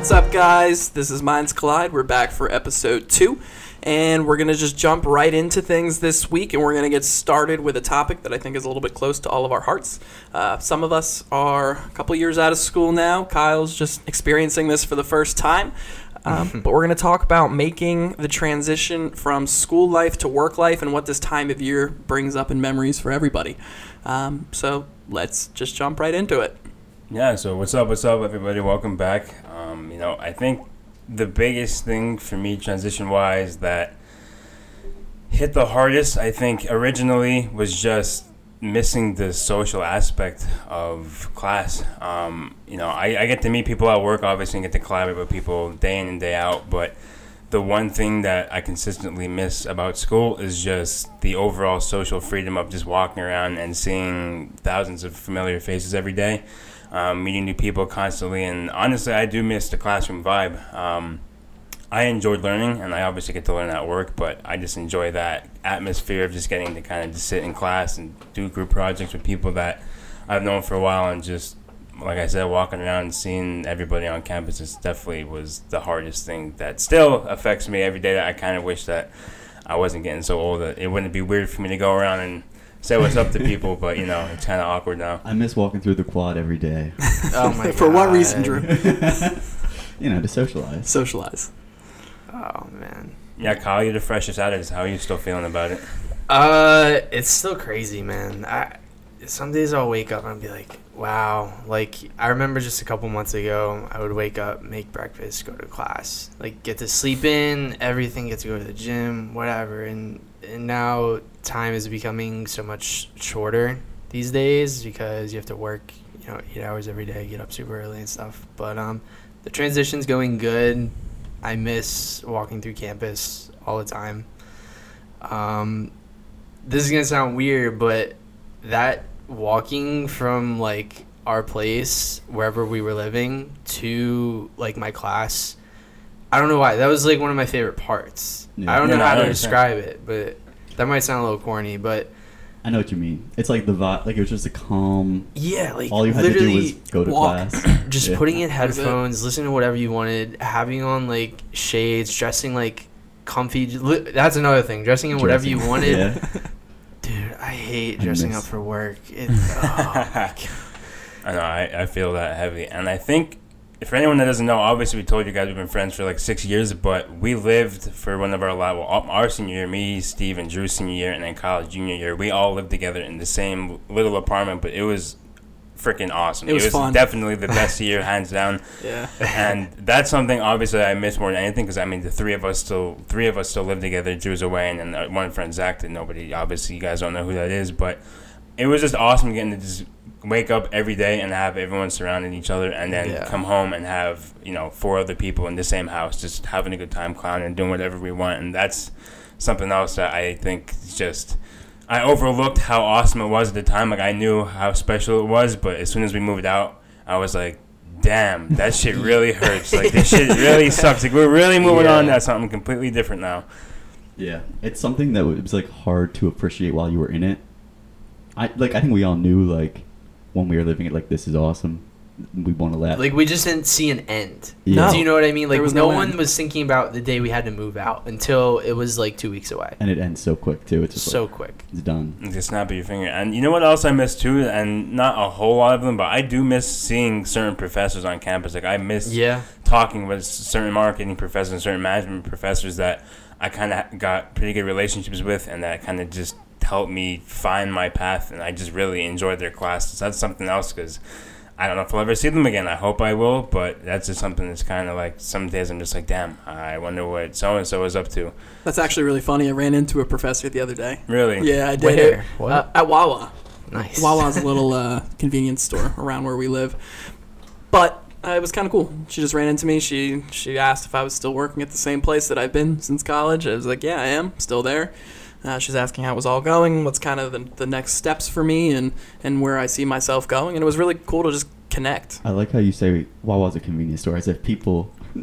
What's up, guys? This is Minds Collide. We're back for episode two, and we're gonna just jump right into things this week, and we're gonna get started with a topic that I think is a little bit close to all of our hearts. Uh, some of us are a couple years out of school now. Kyle's just experiencing this for the first time. Um, but we're going to talk about making the transition from school life to work life and what this time of year brings up in memories for everybody. Um, so let's just jump right into it. Yeah, so what's up, what's up, everybody? Welcome back. Um, you know, I think the biggest thing for me, transition wise, that hit the hardest, I think, originally was just missing the social aspect of class. Um, you know, I, I get to meet people at work, obviously, and get to collaborate with people day in and day out, but the one thing that I consistently miss about school is just the overall social freedom of just walking around and seeing thousands of familiar faces every day, um, meeting new people constantly. And honestly, I do miss the classroom vibe. Um, I enjoyed learning, and I obviously get to learn at work, but I just enjoy that atmosphere of just getting to kind of just sit in class and do group projects with people that I've known for a while and just like I said, walking around and seeing everybody on campus is definitely was the hardest thing that still affects me every day. That I kind of wish that I wasn't getting so old that it wouldn't be weird for me to go around and say what's up to people, but you know, it's kind of awkward now. I miss walking through the quad every day. Oh my For what reason, Drew? you know, to socialize. Socialize. Oh man. Yeah, Kyle, you're the freshest at it. How are you still feeling about it? Uh, it's still crazy, man. I some days I'll wake up and I'll be like, wow. Like I remember just a couple months ago, I would wake up, make breakfast, go to class, like get to sleep in, everything, get to go to the gym, whatever. And and now time is becoming so much shorter these days because you have to work, you know, eight hours every day, get up super early and stuff. But um, the transition's going good. I miss walking through campus all the time. Um, this is gonna sound weird, but that walking from like our place wherever we were living to like my class, I don't know why that was like one of my favorite parts. Yeah. I don't Yeah, know no, how to describe it, but that might sound a little corny, but I know what you mean. It's like the vibe. Like it was just a calm. yeah, like All you had to do was go to walk. class. just Yeah. putting in That was it. headphones, listening to whatever you wanted, having on like shades, dressing like comfy. That's another thing. Dressing in whatever you wanted. Yeah. Dude, I hate dressing miss- up for work. It, oh, my God. I know, I, I feel that heavy. And I think, for anyone that doesn't know, obviously we told you guys we've been friends for like six years, but we lived for one of our, la- well, our senior year, me, Steve, and Drew senior year, and then Kyle junior year, we all lived together in the same little apartment, but it was freaking awesome. It was fun. definitely the best year, hands down. Yeah. and that's something obviously I miss more than anything because I mean the three of us still three of us still live together. Drew's away, and then uh, one friend Zach that nobody obviously you guys don't know who that is, but it was just awesome getting to just wake up every day and have everyone surrounding each other, and then Yeah. come home and have you know four other people in the same house just having a good time, clowning, and doing whatever we want, and that's something else that I think is just. I overlooked how awesome it was at the time. Like I knew how special it was, but as soon as we moved out, I was like, "Damn, that shit really hurts. Like this shit really sucks. Like we're really moving on to something completely different now." Yeah. It's something that was like hard to appreciate while you were in it. I like. I think we all knew like when we were living it. Like this is awesome. We want to let. Like we just didn't see an end. Yeah. Do you know what I mean? Like was no, no one was thinking about the day we had to move out until it was like two weeks away. and it ends so quick too. It's just So like, quick. it's done. The snap of your finger. And you know what else I miss too? And not a whole lot of them, but I do miss seeing certain professors on campus. Like I miss Yeah. talking with certain marketing professors and certain management professors that I kind of got pretty good relationships with, and that kind of just helped me find my path. And I just really enjoyed their classes. That's something else because I don't know if I'll ever see them again. I hope I will, but that's just something that's kind of like some days I'm just like, damn, I wonder what so and so is up to. That's actually really funny. I ran into a professor the other day. Really? Yeah, I did Where? it What? uh, at Wawa. Nice. Wawa's a little uh, convenience store around where we live. But uh, it was kind of cool. She just ran into me. She she asked if I was still working at the same place that I've been since college. I was like, yeah, I am still there. Uh, she's asking how it was all going, what's kind of the, the next steps for me, and, and where I see myself going. And it was really cool to just connect. I like how you say Wawa's a convenience store, as if people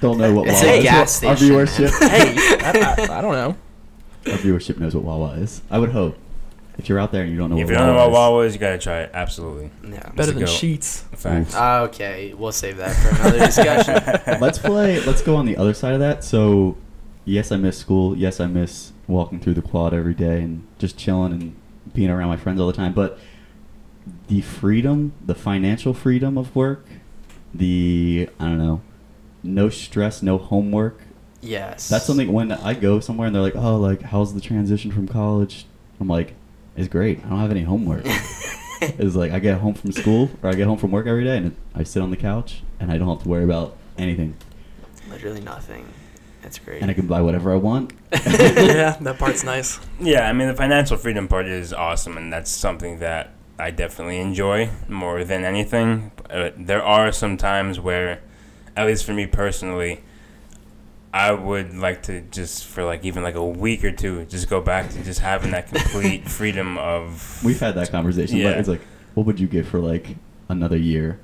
don't know what It's Wawa a is. gas Our station, viewership, hey, I, I, I don't know. our viewership knows what Wawa is. I would hope. If you're out there and you don't know If what you don't know what Wawa Wawa is, you gotta try it. Absolutely. Yeah. Better than go. Sheetz. Facts. Ah, okay, we'll save that for another discussion. let's play. Let's go on the other side of that. So, yes, I miss school. Yes, I miss walking through the quad every day and just chilling and being around my friends all the time. But the freedom, the financial freedom of work, the I don't know, no stress, no homework. yes. That's something when I go somewhere and they're like, "Oh, like how's the transition from college?" I'm like, "It's great. I don't have any homework." it's like I get home from school or I get home from work every day and I sit on the couch and I don't have to worry about anything Literally nothing. That's great. and I can buy whatever I want. yeah, that part's nice. Yeah, I mean the financial freedom part is awesome, and that's something that I definitely enjoy more than anything. Uh, there are some times where, at least for me personally, I would like to just for like even like a week or two, just go back to just having that complete freedom of. We've had that conversation. Yeah. But it's like, what would you give for like another year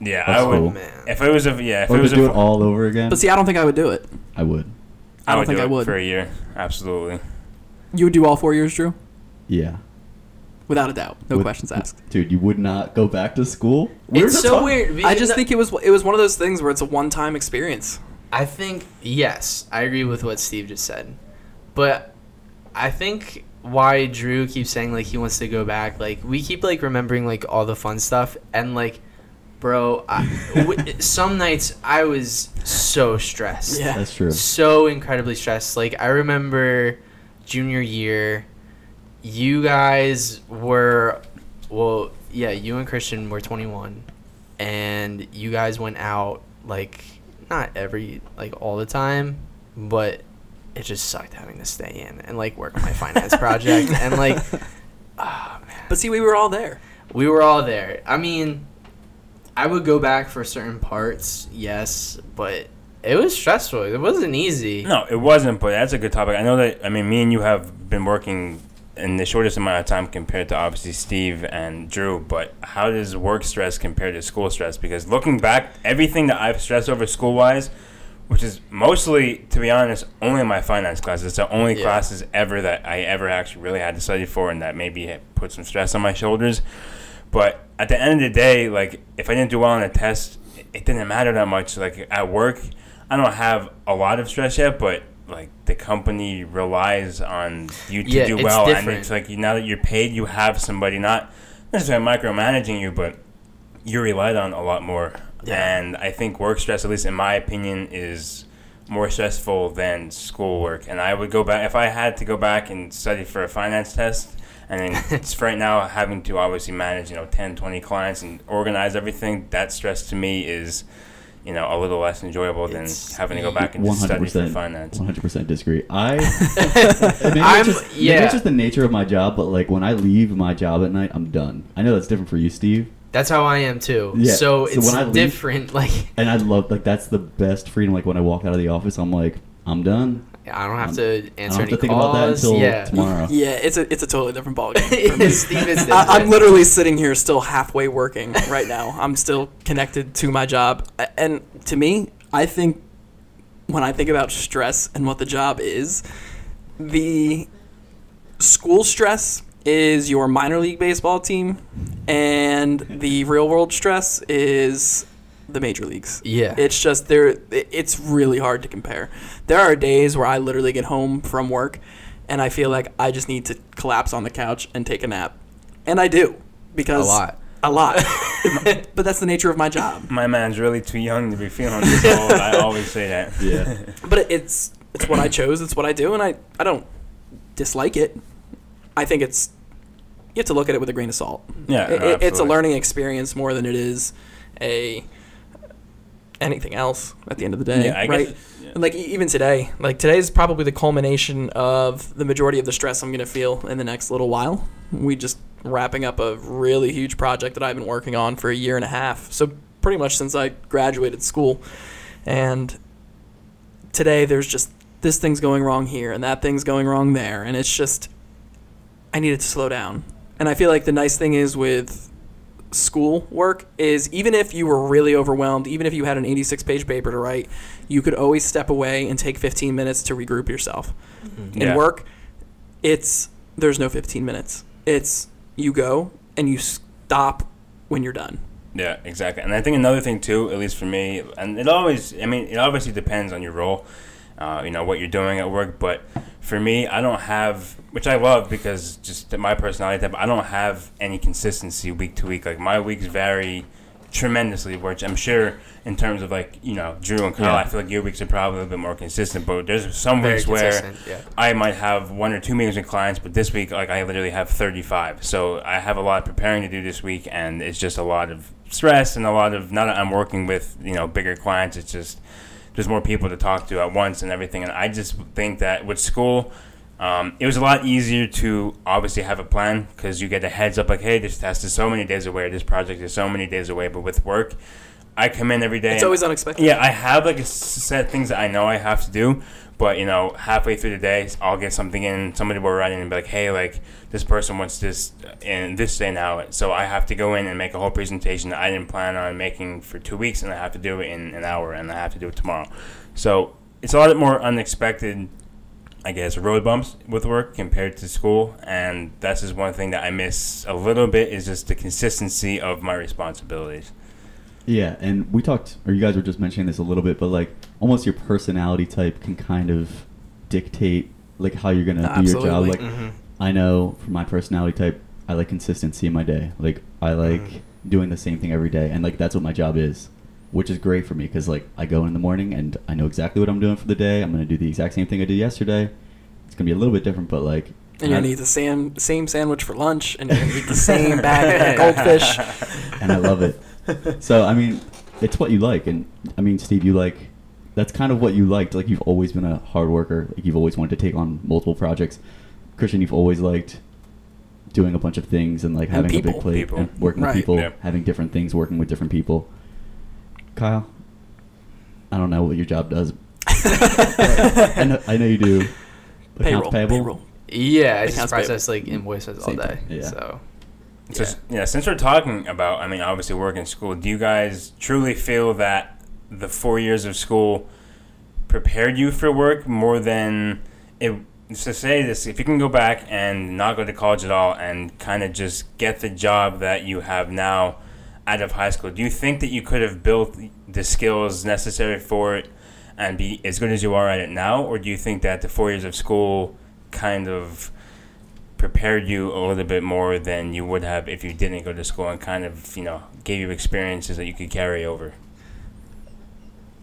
Yeah, That's I would. cool. Man. If it was a yeah, if or it to was a do it all over again? But see, I don't think I would do it. I would. I don't would think do I it would. for a year. Absolutely. You would do all four years, Drew, Yeah. without a doubt, no Would- questions asked. Dude, you would not go back to school? We were it's just so talking- weird. I because just think it was it was one of those things where it's a one time experience. I think yes, I agree with what Steve just said, but I think why Drew keeps saying like he wants to go back, like we keep like remembering like all the fun stuff, and like, bro, I, w- some nights I was so stressed, Yeah. That's true. so incredibly stressed. Like I remember junior year, you guys were, well, yeah, you and Christian were 21, and you guys went out like not every like all the time, but it just sucked having to stay in and like work on my finance project and like, ah man, But see, we were all there. we were all there. I mean, I would go back for certain parts, yes, but it was stressful. It wasn't easy. No, it wasn't, but that's a good topic. I know that, I mean, me and you have been working in the shortest amount of time compared to obviously Steve and Drew, but how does work stress compare to school stress? Because looking back, everything that I've stressed over school wise, which is mostly, to be honest, only my finance classes. It's the only Yeah. classes ever that I ever actually really had to study for and that maybe put some stress on my shoulders. But at the end of the day, like if I didn't do well on a test, it- didn't matter that much. Like at work, I don't have a lot of stress yet, but like the company relies on you to Yeah, do it's well, and it's like now that you're paid, you have somebody not necessarily micromanaging you, but you're relied on a lot more. Yeah. And I think work stress, at least in my opinion, is more stressful than schoolwork. And I would go back if I had to go back and study for a finance test. And then it's right now having to obviously manage, you know, 10, 20 clients and organize everything. That stress to me is, you know, a little less enjoyable than having to go back and just hundred study for percent, finance. one hundred percent disagree. I maybe, I'm- it's just, maybe yeah. it's just the nature of my job, but like when I leave my job at night, I'm done. I know that's different for you, Steve, That's how I am too. Yeah, So so it's when I leave- different. Like and I love like that's the best freedom. Like when I walk out of the office, I'm like, I'm done. I don't have Um, to I don't answer have any to think calls. about that until yeah. tomorrow. Yeah, it's a it's a totally different ballgame. Steve I, I'm literally sitting here still halfway working right now. I'm still connected to my job, and to me, I think when I think about stress and what the job is, the school stress is your minor league baseball team, and the real world stress is the major leagues. Yeah. It's just there. It's really hard to compare. There are days where I literally get home from work, and I feel like I just need to collapse on the couch and take a nap, and I do because A lot. a lot. but that's the nature of my job. My man's really too young to be feeling this old. I always say that. Yeah. But it's it's what I chose. It's what I do, and I I don't dislike it. I think it's you have to look at it with a grain of salt. Yeah, It- it- it's a learning experience more than it is a anything else at the end of the day, Yeah, I guess- right? yeah. And like even today, like today is probably the culmination of the majority of the stress I'm going to feel in the next little while. We just wrapping up a really huge project that I've been working on for a year and a half. So pretty much since I graduated school, and today there's just this thing's going wrong here and that thing's going wrong there, and it's just I needed to slow down. And I feel like the nice thing is with school work is even if you were really overwhelmed, even if you had an 86 page paper to write, you could always step away and take 15 minutes to regroup yourself. Mm-hmm. In Yeah. work, it's there's no 15 minutes. It's you go and you stop when you're done. Yeah, exactly. And I think another thing too, at least for me, and it always, I mean, it obviously depends on your role, uh, you know, what you're doing at work. But for me, I don't have, which I love because just my personality type, I don't have any consistency week to week. Like my weeks vary tremendously, which I'm sure in terms of like, you know, Drew and Kyle, Yeah. I feel like your weeks are probably a little bit more consistent. But there's some Very weeks where. Yeah. I might have one or two meetings with clients, but this week, like I literally have 35. So I have a lot of preparing to do this week, and it's just a lot of stress and a lot of. Now that I'm working with you know bigger clients, it's just there's more people to talk to at once and everything. And I just think that with school, um, it was a lot easier to obviously have a plan because you get a heads up like, hey, this test is so many days away, this project is so many days away. But with work, I come in every day. It's always unexpected. yeah, I have like a set of things that I know I have to do, but you know, halfway through the day, I'll get something in. Somebody will write in and be like, "Hey, like this person wants this in this day now," so I have to go in and make a whole presentation that I didn't plan on making for two weeks, and I have to do it in an hour, and I have to do it tomorrow. So it's a lot more unexpected. I guess road bumps with work compared to school, and that's just one thing that I miss a little bit is just the consistency of my responsibilities. Yeah, and we talked, or you guys were just mentioning this a little bit, but like almost your personality type can kind of dictate like how you're gonna do your job. Absolutely. Like Mhm. I know for my personality type, I like consistency in my day. Like I like Mm. doing the same thing every day, and like that's what my job is, which is great for me because like I go in the morning and I know exactly what I'm doing for the day. I'm gonna do the exact same thing I did yesterday. It's gonna be a little bit different, but like. And you're I- gonna eat the same same sandwich for lunch, and you're gonna eat the same bag of goldfish. and I love it. So I mean, it's what you like, and I mean, Steve, you like. That's kind of what you liked. Like you've always been a hard worker. Like you've always wanted to take on multiple projects. Christian, you've always liked doing a bunch of things and like And having a big plate People. and working Right. with people, Yep. having different things, working with different people. Kyle, I don't know what your job does. I know, I know you do. accounts Payroll, payable. payroll. Yeah, I Accounts just payable. process like invoices all Same day. thing, yeah. So So Yeah. yeah, since we're talking about, I mean, obviously work in school, do you guys truly feel that the four years of school prepared you for work more than it? To say this, if you can go back and not go to college at all and kind of just get the job that you have now out of high school, do you think that you could have built the skills necessary for it and be as good as you are at it now, or do you think that the four years of school kind of prepared you a little bit more than you would have if you didn't go to school and kind of you know gave you experiences that you could carry over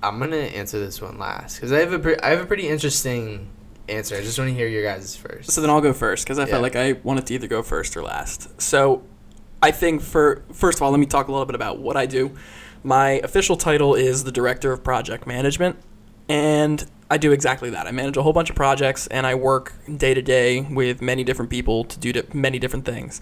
I'm gonna answer this one last because I have a pre- I have a pretty interesting answer. I just want to hear your guys first. So then I'll go first because I Yeah. felt like I wanted to either go first or last. So I think for first of all, let me talk a little bit about what I do. My official title is the director of project management, and I do exactly that. I manage a whole bunch of projects, and I work day to day with many different people to do many different things.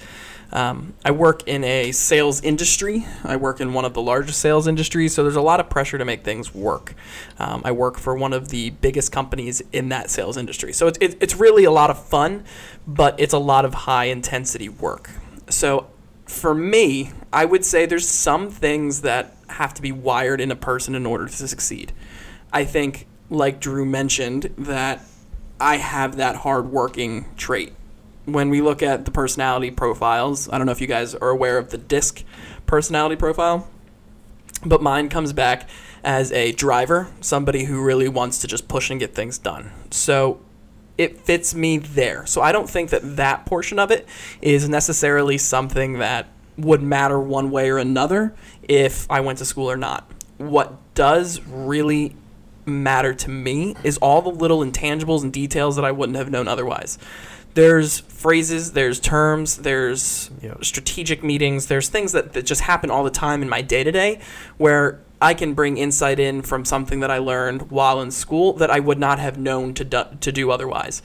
Um, I work in a sales industry. I work in one of the largest sales industries, so there's a lot of pressure to make things work. Um, I work for one of the biggest companies in that sales industry, so it's it, it's really a lot of fun, but it's a lot of high intensity work. So for me, I would say there's some things that have to be wired in a person in order to succeed. I think, like Drew mentioned, that I have that hardworking trait. When we look at the personality profiles, I don't know if you guys are aware of the DISC personality profile, but mine comes back as a driver, somebody who really wants to just push and get things done. So it fits me there. So I don't think that that portion of it is necessarily something that would matter one way or another if I went to school or not. What does really matter to me is all the little intangibles and details that I wouldn't have known otherwise. There's phrases, there's terms, there's Yep. strategic meetings, there's things that, that just happen all the time in my day to day where I can bring insight in from something that I learned while in school that I would not have known to do, to do otherwise.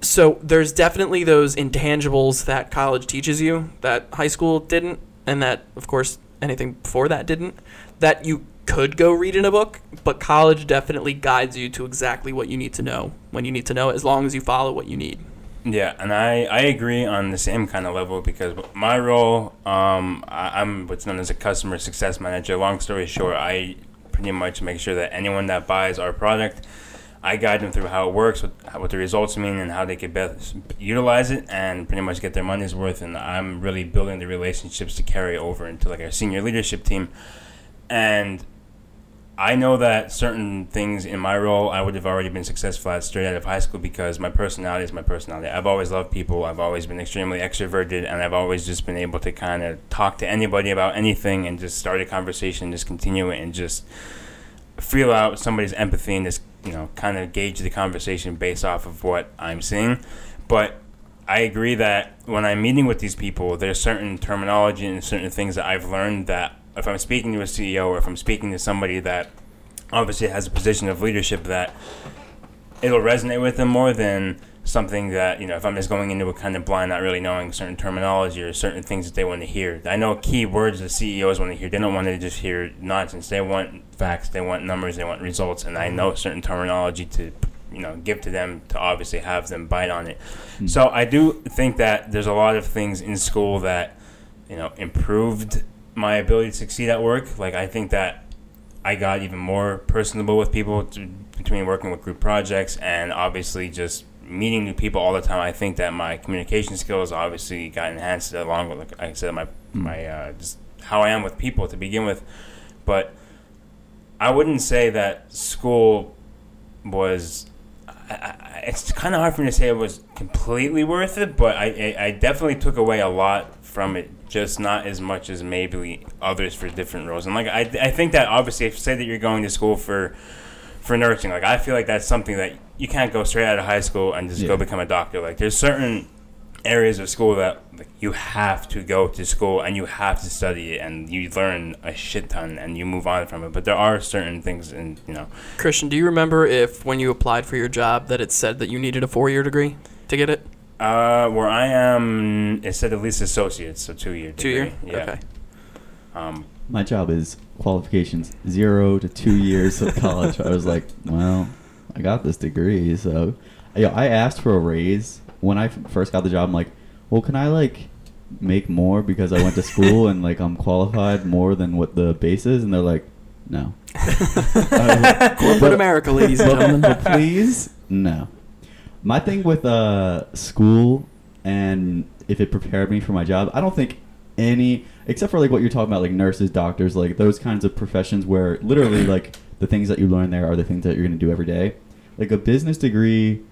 So there's definitely those intangibles that college teaches you that high school didn't, and that of course anything before that didn't. That you could go read in a book, but college definitely guides you to exactly what you need to know when you need to know it, as long as you follow what you need. Yeah, and I, I agree on the same kind of level because my role, um, I, I'm what's known as a customer success manager. Long story short, I pretty much make sure that anyone that buys our product, I guide them through how it works, what, what the results mean, and how they could best utilize it, and pretty much get their money's worth. And I'm really building the relationships to carry over into like our senior leadership team, and I know that certain things in my role I would have already been successful at straight out of high school because my personality is my personality. I've always loved people. I've always been extremely extroverted, and I've always just been able to kind of talk to anybody about anything and just start a conversation, just continue it, and just feel out somebody's empathy and just you know kind of gauge the conversation based off of what I'm seeing. But I agree that when I'm meeting with these people, there's certain terminology and certain things that I've learned that if I'm speaking to a CEO or if I'm speaking to somebody that obviously has a position of leadership, that it'll resonate with them more than something that you know if I'm just going into a kind of blind, not really knowing certain terminology or certain things that they want to hear. I know key words that CEOs want to hear. They don't want to just hear nonsense. They want facts. They want numbers. They want results. And I know certain terminology to you know give to them to obviously have them bite on it. Hmm. So I do think that there's a lot of things in school that you know improved my ability to succeed at work. Like I think that I got even more personable with people to, between working with group projects and obviously just meeting new people all the time. I think that my communication skills obviously got enhanced along with, like I said, my my uh, just how I am with people to begin with. But I wouldn't say that school was. I, I, it's kind of hard for me to say it was completely worth it, but I, I, I definitely took away a lot from it, just not as much as maybe others for different roles. And like I, I think that obviously, if you say that you're going to school for for nursing, like I feel like that's something that you can't go straight out of high school and just go become a doctor. Like there's certain areas of school that like, you have to go to school and you have to study it and you learn a shit ton and you move on from it. But there are certain things, and you know, Christian, do you remember if when you applied for your job that it said that you needed a four year degree to get it? Uh, where I am, it said at least associates, so two year. Two year? Yeah. Okay. Um, My job is qualifications zero to two years of college. I was like, well, I got this degree, so you know, I asked for a raise when I first got the job. I'm like, well, can I like make more because I went to school and like I'm qualified more than what the base is? And they're like, no. Uh, Corporate but- America, ladies and gentlemen. but please, no. My thing with uh, school and if it prepared me for my job, I don't think any, except for like what you're talking about, like nurses, doctors, like those kinds of professions where literally like the things that you learn there are the things that you're going to do every day. Like a business degree,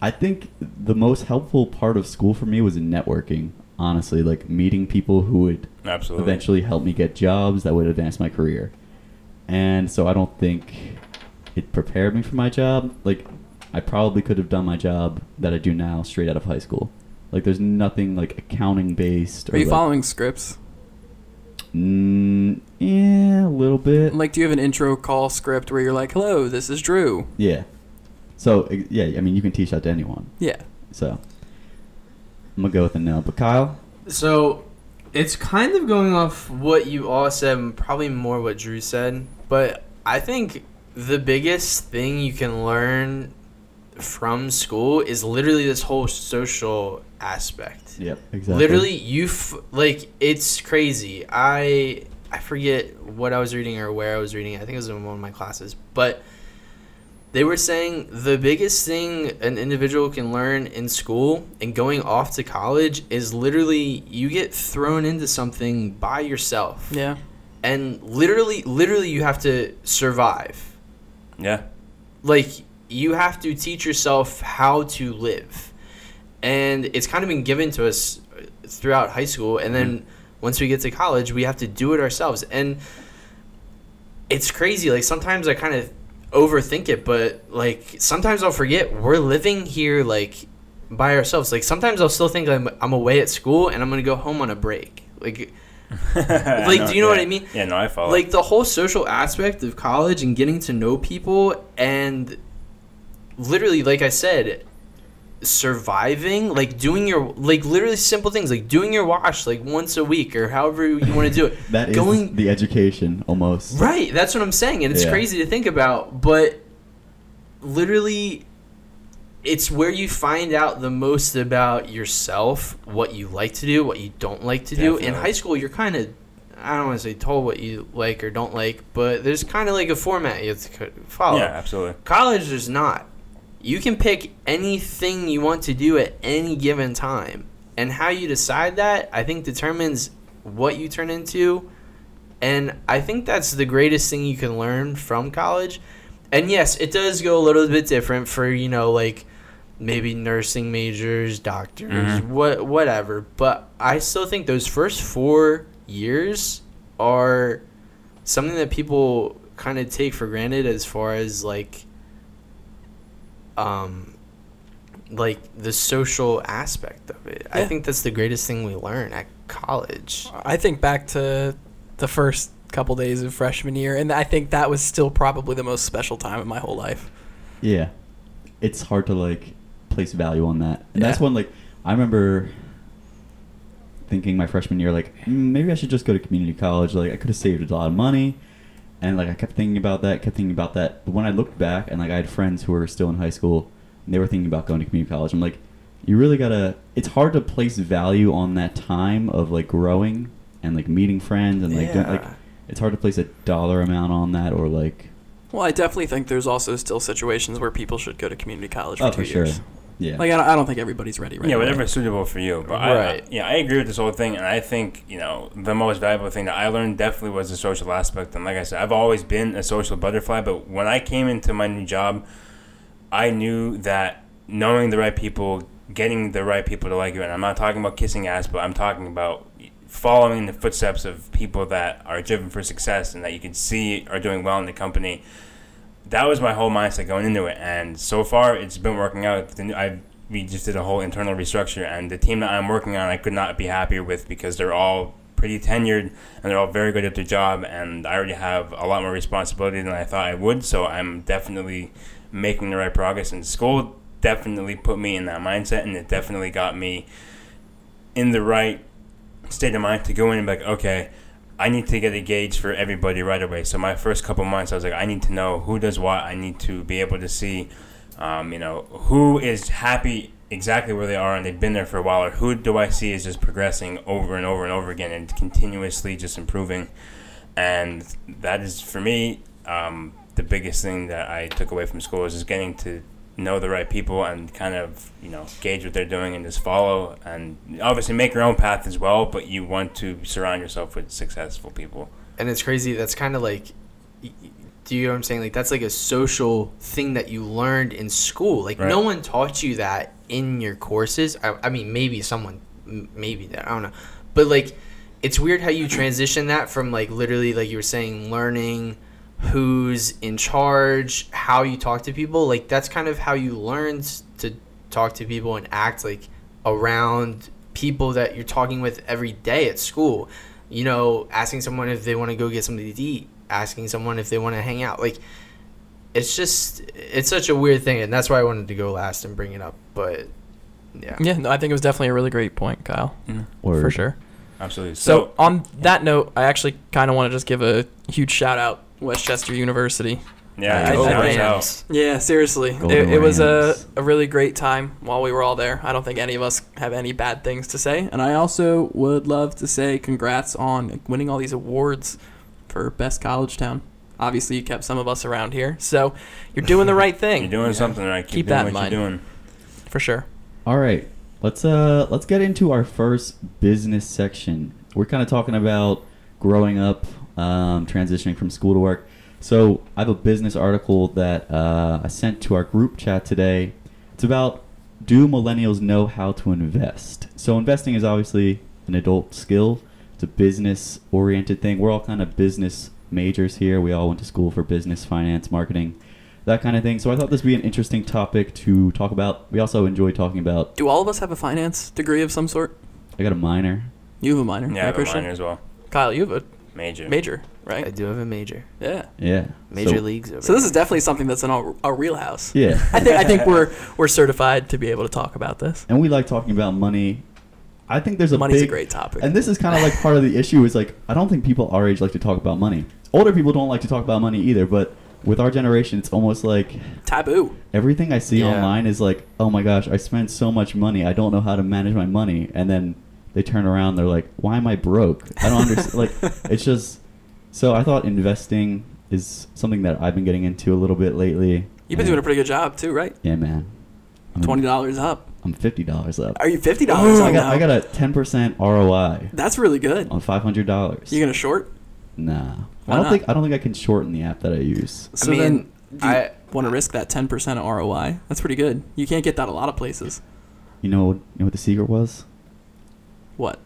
I think the most helpful part of school for me was in networking. Honestly, like meeting people who would absolutely. eventually help me get jobs that would advance my career. And so I don't think it prepared me for my job. Like I probably could have done my job that I do now straight out of high school. Like there's nothing like accounting based. Are you like, following scripts? Mm, yeah, a little bit. Like, do you have an intro call script where you're like, "Hello, this is Drew." yeah. So yeah, I mean you can teach that to anyone. Yeah. So I'm gonna go with a no. But Kyle, So it's kind of going off what you all said, and probably more what Drew said. But I think the biggest thing you can learn from school is literally this whole social aspect. yep, exactly. Literally, you f- like it's crazy. I I forget what I was reading or where I was reading. I think it was in one of my classes, but they were saying the biggest thing an individual can learn in school and going off to college is literally you get thrown into something by yourself, Yeah. and literally, literally, you have to survive yeah. like you have to teach yourself how to live. And it's kind of been given to us throughout high school. And then mm-hmm. once we get to college we have to do it ourselves. And it's crazy. Like sometimes i kind of overthink it but like sometimes i'll forget we're living here like by ourselves. Like sometimes i'll still think i'm, I'm away at school and i'm gonna go home on a break. Like like, do you know what I mean? Yeah, no, I follow. like the whole social aspect of college and getting to know people and literally like i said surviving like doing your like literally simple things like doing your wash like once a week or however you want to do it that is going the education almost. right that's what i'm saying and it's Yeah. crazy to think about but literally it's where you find out the most about yourself, what you like to do, what you don't like to do. In high school, you're kind of I don't want to say told what you like or don't like, but there's kind of like a format you have to follow. Yeah, absolutely. College, there's not. You can pick anything you want to do at any given time. And how you decide that, I think, determines what you turn into. And I think that's the greatest thing you can learn from college. And yes, it does go a little bit different for, you know, like maybe nursing majors, doctors, Mhm. what whatever. But I still think those first four years are something that people kind of take for granted as far as like um like the social aspect of it. I think that's the greatest thing we learn at college. I think back to the first couple days of freshman year, and I think that was still probably the most special time of my whole life. Yeah, it's hard to like place value on that, and that's Yeah. when like I remember thinking my freshman year like "Mm, maybe I should just go to community college. Like I could have saved a lot of money, and like I kept thinking about that, kept thinking about that. But when I looked back and like I had friends who were still in high school, and they were thinking about going to community college. I'm like, you really gotta. It's hard to place value on that time of like growing and like meeting friends and like doing, like Yeah. it's hard to place a dollar amount on that or like Well, I definitely think there's also still situations where people should go to community college for oh two for sure. Years. Yeah. Like I don't, I don't think everybody's ready right yeah, away. whatever's suitable for you. But Right. I, yeah, I agree with this whole thing, and I think you know the most valuable thing that I learned definitely was the social aspect. And like I said, I've always been a social butterfly, but when I came into my new job, I knew that knowing the right people, getting the right people to like you, and I'm not talking about kissing ass, but I'm talking about following the footsteps of people that are driven for success and that you can see are doing well in the company that was my whole mindset going into it, and so far it's been working out. I we just did a whole internal restructure, and the team that I'm working on, I could not be happier with because they're all pretty tenured and they're all very good at their job, and I already have a lot more responsibility than I thought I would. So I'm definitely making the right progress. And school definitely put me in that mindset, and it definitely got me in the right state of mind to go in and be like, okay, I need to get a gauge for everybody right away. So my first couple months, I was like, I need to know who does what. I need to be able to see, um, you know, who is happy exactly where they are and they've been there for a while, or who do I see is just progressing over and over and over again and continuously just improving. And that is for me um, the biggest thing that I took away from school is just getting to know the right people and kind of you know gauge what they're doing and just follow and obviously make your own path as well but you want to surround yourself with successful people and it's crazy. That's kind of like, do you know what I'm saying? Like that's like a social thing that you learned in school. Like Right. no one taught you that in your courses. I, I mean, maybe someone, m- maybe that I don't know, but like, it's weird how you transition that from like literally like you were saying, learning who's in charge, how you talk to people. Like that's kind of how you learned to talk to people and act like around people that you're talking with every day at school. You know, asking someone if they want to go get something to eat, asking someone if they want to hang out. Like it's just it's such a weird thing and that's why I wanted to go last and bring it up. But yeah. Yeah, no, I think it was definitely a really great point, Kyle. Or For sure. absolutely So, so, on that note, I actually kind of want to just give a huge shout out West Chester University. yeah I- go I- Rams. Rams. Yeah, seriously, it, it was a, a really great time while we were all there. I don't think any of us have any bad things to say, and I also would love to say congrats on winning all these awards for best college town. Obviously, you kept some of us around here, so you're doing the right thing. you're doing something right keep, Keep doing that in what mind. you're doing for sure. All right, let's uh let's get into our first business section. We're kind of talking about growing up, um, transitioning from school to work. So I have a business article that uh, I sent to our group chat today. It's about do millennials know how to invest? So investing is obviously an adult skill. It's a business oriented thing. We're all kind of business majors here. We all went to school for business, finance, marketing, that kind of thing. So I thought this would be an interesting topic to talk about. We also enjoy talking about Do all of us have a finance degree of some sort? I got a minor. You have a minor, yeah I right, have a minor as well Kyle, you have a major, Major, right? I do have a major. Yeah. Yeah. Major so, leagues over So this is definitely something that's in our, our wheelhouse. Yeah. I think I think we're we're certified to be able to talk about this. and we like talking about money. I think there's a Money's big, a great topic. And this is kind of like part of the issue is like I don't think people our age like to talk about money. Older people don't like to talk about money either, but with our generation, it's almost like Taboo. everything I see Yeah. online is like, oh my gosh, I spent so much money. I don't know how to manage my money. And then they turn around, they're like, why am I broke? I don't understand. like, it's just. So I thought investing is something that I've been getting into a little bit lately. You've been doing a pretty good job too, right? Yeah, man. I'm, Twenty dollars up. I'm fifty dollars up. Are you fifty dollars I up got now? I got a ten percent ROI That's really good. on five hundred dollars. You gonna short? Nah. Why I don't not? think I don't think I can shorten the app that I use. So mean, then, do you I- want to risk that ten percent ROI? That's pretty good. You can't get that a lot of places. You know, you know what the secret was? What?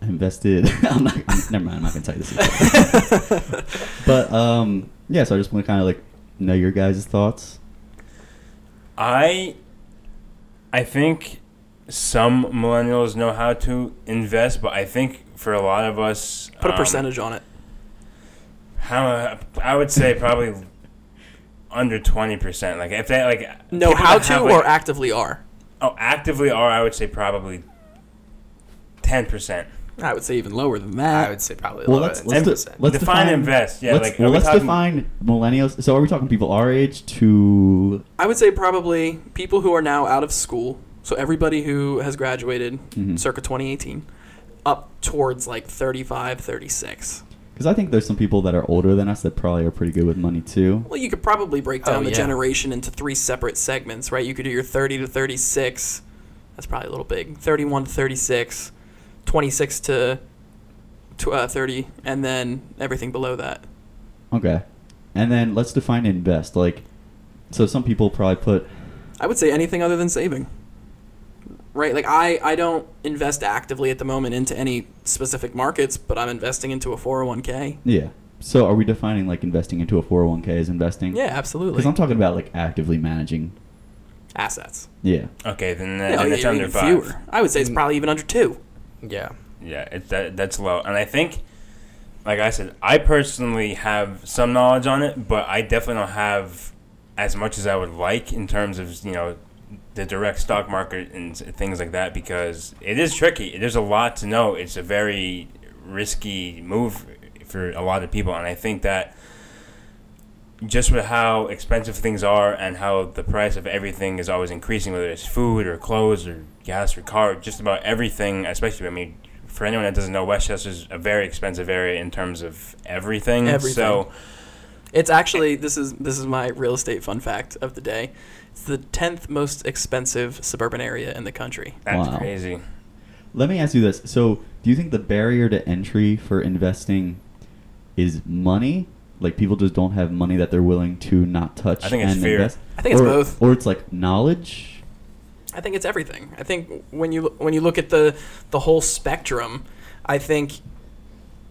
I invested. I'm not. never mind. I'm not gonna tell you the secret. but um, yeah. So I just want to kind of like know your guys' thoughts. I I think some millennials know how to invest, but I think for a lot of us, Put a um, percentage on it. How I would say probably under twenty percent. Like if they like No, people how to have, or actively are. oh actively are I would say probably ten percent. I would say even lower than that. I would say probably Well, lower let's than let's, 10%. let's define, define invest. Yeah, let's, like well, let's talking- define millennials. So are we talking people our age to? I would say probably people who are now out of school. So everybody who has graduated Mhm. circa 2018 up towards like 35, 36. Because I think there's some people that are older than us that probably are pretty good with money too. Well, you could probably break Oh, down the yeah. generation into three separate segments, right? You could do your 30 to 36. That's probably a little big. 31 to 36, 26 to tw- uh, 30, and then everything below that. Okay, and then let's define invest. Like, so some people probably put I would say anything other than saving. Right? Like I, I don't invest actively at the moment into any specific markets, but I'm investing into a 401k. yeah. So are we defining like investing into a 401k as investing? Yeah, absolutely. Because I'm talking about like actively managing. Assets. Yeah. Okay, then, Yeah, then oh, it's under five. fewer. I would say it's probably even under two. Yeah. Yeah, it's that that's low, and I think, like I said, I personally have some knowledge on it, but I definitely don't have as much as I would like in terms of you know the direct stock market and things like that because it is tricky. There's a lot to know. It's a very risky move for a lot of people, and I think that just with how expensive things are and how the price of everything is always increasing, whether it's food or clothes or gas or car, just about everything, especially, I mean, for anyone that doesn't know, West Chester's a very expensive area in terms of everything. Everything. So, It's actually this is this is my real estate fun fact of the day. It's the tenth most expensive suburban area in the country. that's Wow. crazy. Let me ask you this. So, do you think the barrier to entry for investing is money? Like people just don't have money that they're willing to not touch I think it's and fear. invest? I think it's or, both. Or it's like knowledge. I think it's everything. I think when you when you look at the the whole spectrum, I think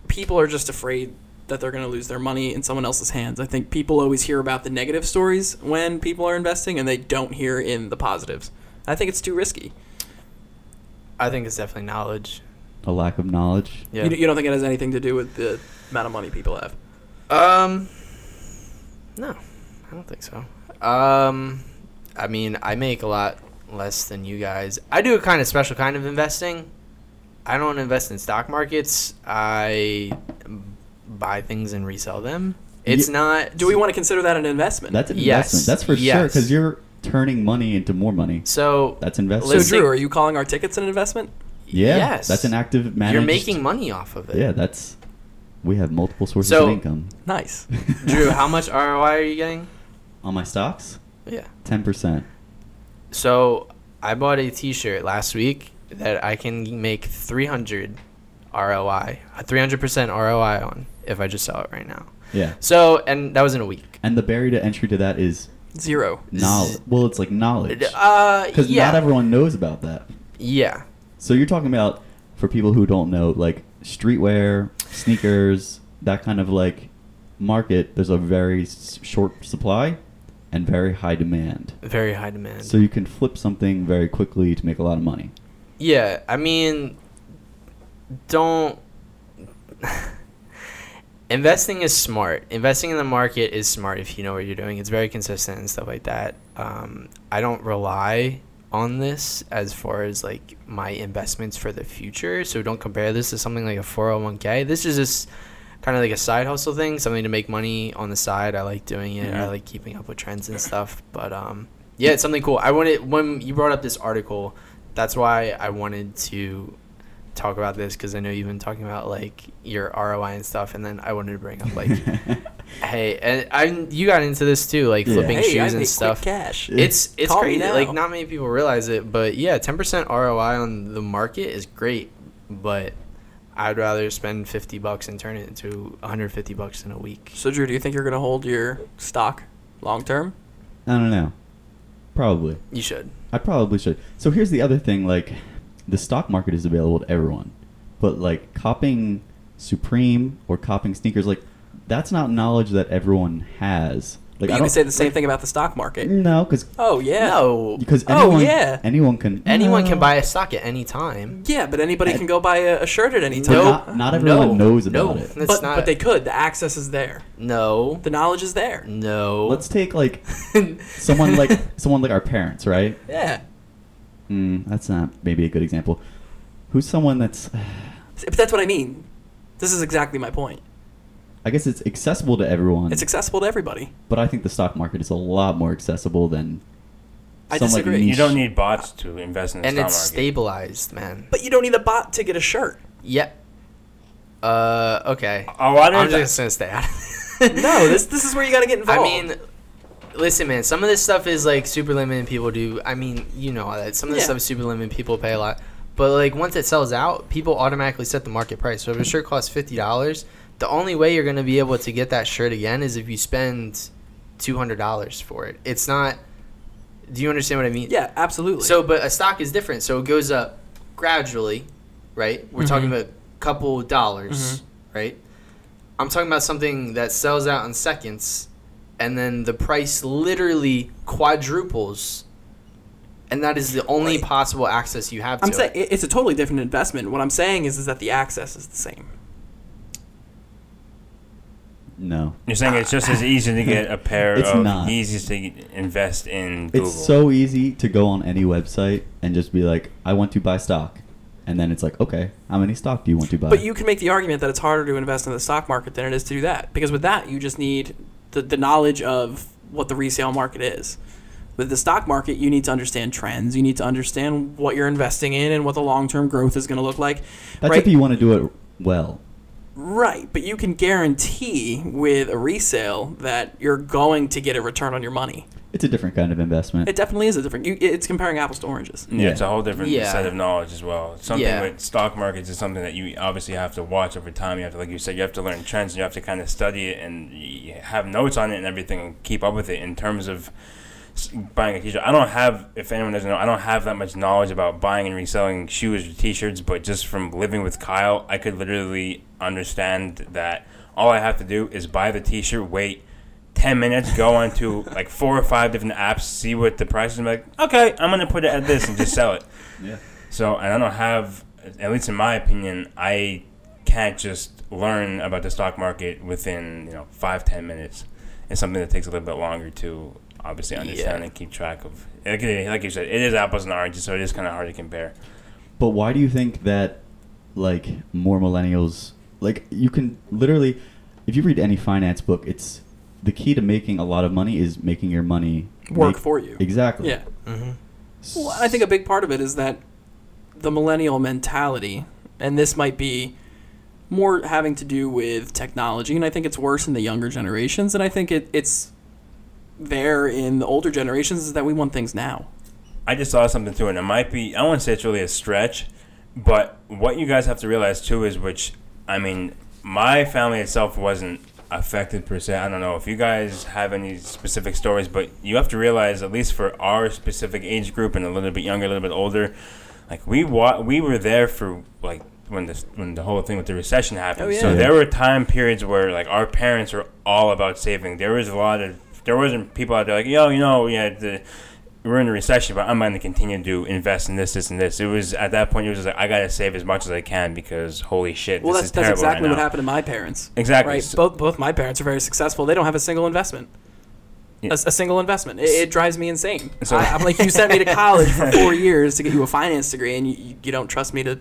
people are just afraid that they're going to lose their money in someone else's hands. I think people always hear about the negative stories when people are investing and they don't hear in the positives. I think it's too risky. I think it's definitely knowledge. A lack of knowledge. Yeah. You, you don't think it has anything to do with the amount of money people have? Um, no, I don't think so. Um, I mean, I make a lot less than you guys. I do a kind of special kind of investing. I don't invest in stock markets. I buy things and resell them. It's Ye- not. Do we want to consider that an investment? That's an Yes. investment. That's for sure because you're turning money into more money. so? That's investment. So Drew, are you calling our tickets an investment? yeah, Yes. that's an active managed. You're making money off of it. Yeah, that's. We have multiple sources So- of income. Nice. Drew, how much ROI are you getting? On my stocks, Yeah. ten percent. So I bought a T-shirt last week that I can make 300 ROI, a 300% ROI on if I just sell it right now. Yeah, So and that was in a week. and the barrier to entry to that is Zero. knowledge. Well, it's like knowledge Uh, because yeah, not everyone knows about that. yeah, So you're talking about for people who don't know, like streetwear, sneakers, that kind of like market. There's a very s- short supply and very high demand. very high demand. So you can flip something very quickly to make a lot of money. yeah, I mean, don't. Investing is smart. Investing in the market is smart if you know what you're doing. It's very consistent and stuff like that. Um, I don't rely on this as far as like my investments for the future. So don't compare this to something like a 401k. This is just kind of like a side hustle thing, something to make money on the side. I like doing it. I Mhm. like keeping up with trends and stuff. But um, yeah, it's something cool. I wanted when you brought up this article, that's why I wanted to talk about this because I know you've been talking about like your ROI and stuff, and then I wanted to bring up like, hey, and I you got into this too, like Yeah. flipping Hey, I shoes make and quick stuff. cash. It's it's Call crazy. Like not many people realize it, but yeah, ten percent ROI on the market is great, but I'd rather spend fifty bucks and turn it into one hundred fifty bucks in a week. So Drew, do you think you're gonna hold your stock long term? I don't know. Probably. You should. I probably should. So here's the other thing: like, the stock market is available to everyone, but like copying Supreme or copying sneakers, like that's not knowledge that everyone has. Like But you don't can say the same like- thing about the stock market. No, because Oh yeah. No, because Oh, anyone yeah. anyone can anyone can buy a stock at any time. Yeah, but anybody And- can go buy a, a shirt at any time. No. not, not everyone No. knows No. about it. That's but not- but they could. The access is there. No, The knowledge is there. no. Let's take like someone like someone like our parents, right? Yeah. Mm, that's not maybe a good example. Who's someone that's But that's what I mean. This is exactly my point. I guess it's accessible to everyone. It's accessible to everybody. but I think the stock market is a lot more accessible than. I some, like, disagree. You don't need bots to invest in the and stock it's stabilized, man. But you don't need a bot to get a shirt. Yep. Uh, okay. Oh, I I'm don't. just gonna stay out. No, this this is where you got to get involved. I mean, listen, man. Some of this stuff is like super limited. People do. I mean, you know that. Some of this Yeah. stuff is super limited. People pay a lot. But like once it sells out, people automatically set the market price. So if a shirt costs fifty dollars, the only way you're gonna be able to get that shirt again is if you spend two hundred dollars for it. It's not. Do you understand what I mean? yeah, absolutely. So, but a stock is different. So it goes up gradually, right? We're talking Mhm. about a couple dollars, Mhm. right? I'm talking about something that sells out in seconds, and then the price literally quadruples, and that is the only Right. possible access you have to I'm saying it- it's a totally different investment. What I'm saying is is that the access is the same. No, You're saying it's just as easy to get a pair It's of not. Yeezys to invest in Google. it's so easy to go on any website and just be like, "I want to buy stock," and then it's like, "Okay, how many stock do you want to buy?" But you can make the argument that it's harder to invest in the stock market than it is to do that because with that you just need the, the knowledge of what the resale market is. With the stock market, you need to understand trends. You need to understand what you're investing in and what the long term growth is going to look like. That's right? if you want to do it well. Right, but you can guarantee with a resale that you're going to get a return on your money. It's a different kind of investment. It definitely is a different. You, it's comparing apples to oranges. Yeah, it's a whole different Yeah. set of knowledge as well. Something Yeah. with stock markets is something that you obviously have to watch over time. You have to, like you said, you have to learn trends. And You have to kind of study it and you have notes on it and everything, and keep up with it in terms of s- buying a t-shirt. I don't have, if anyone doesn't know, I don't have that much knowledge about buying and reselling shoes or t-shirts. But just from living with Kyle, I could literally understand that all I have to do is buy the t-shirt, wait. 10 minutes, go onto like four or five different apps, see what the price is, and be like, okay, I'm going to put it at this and just sell it. yeah. So, and I don't have, at least in my opinion, I can't just learn about the stock market within, you know, five, ten minutes. It's something that takes a little bit longer to obviously understand Yeah. and keep track of. Like, like you said, it is apples and oranges, so it is kind of hard to compare. But why do you think that, like, more millennials, like, you can literally, if you read any finance book, it's the key to making a lot of money is making your money Work make- for you. Exactly. Yeah. hmm Well, I think a big part of it is that the millennial mentality, and this might be more having to do with technology, and I think it's worse in the younger generations, and I think it, it's there in the older generations is that we want things now. I just saw something too, and it might be, I won't say it's really a stretch, but what you guys have to realize too is which, I mean, my family itself wasn't affected per se. I don't know if you guys have any specific stories, but you have to realize, at least for our specific age group and a little bit younger, a little bit older, like we wa- we were there for like when the when the whole thing with the recession happened. Oh, yeah. So Yeah. there were time periods where like our parents were all about saving. There was a lot of there wasn't people out there like yo you know yeah the we're in a recession, but I'm going to continue to invest in this, this, and this. It was at that point. It was just like I got to save as much as I can because holy shit, Well, that's, that's exactly right what happened to my parents. Exactly. Right? So- Both both my parents are very successful. They don't have a single investment. Yeah. A, a single investment. It, it drives me insane. So- I, I'm like, you sent me to college for four years to get you a finance degree, and you, you, you don't trust me to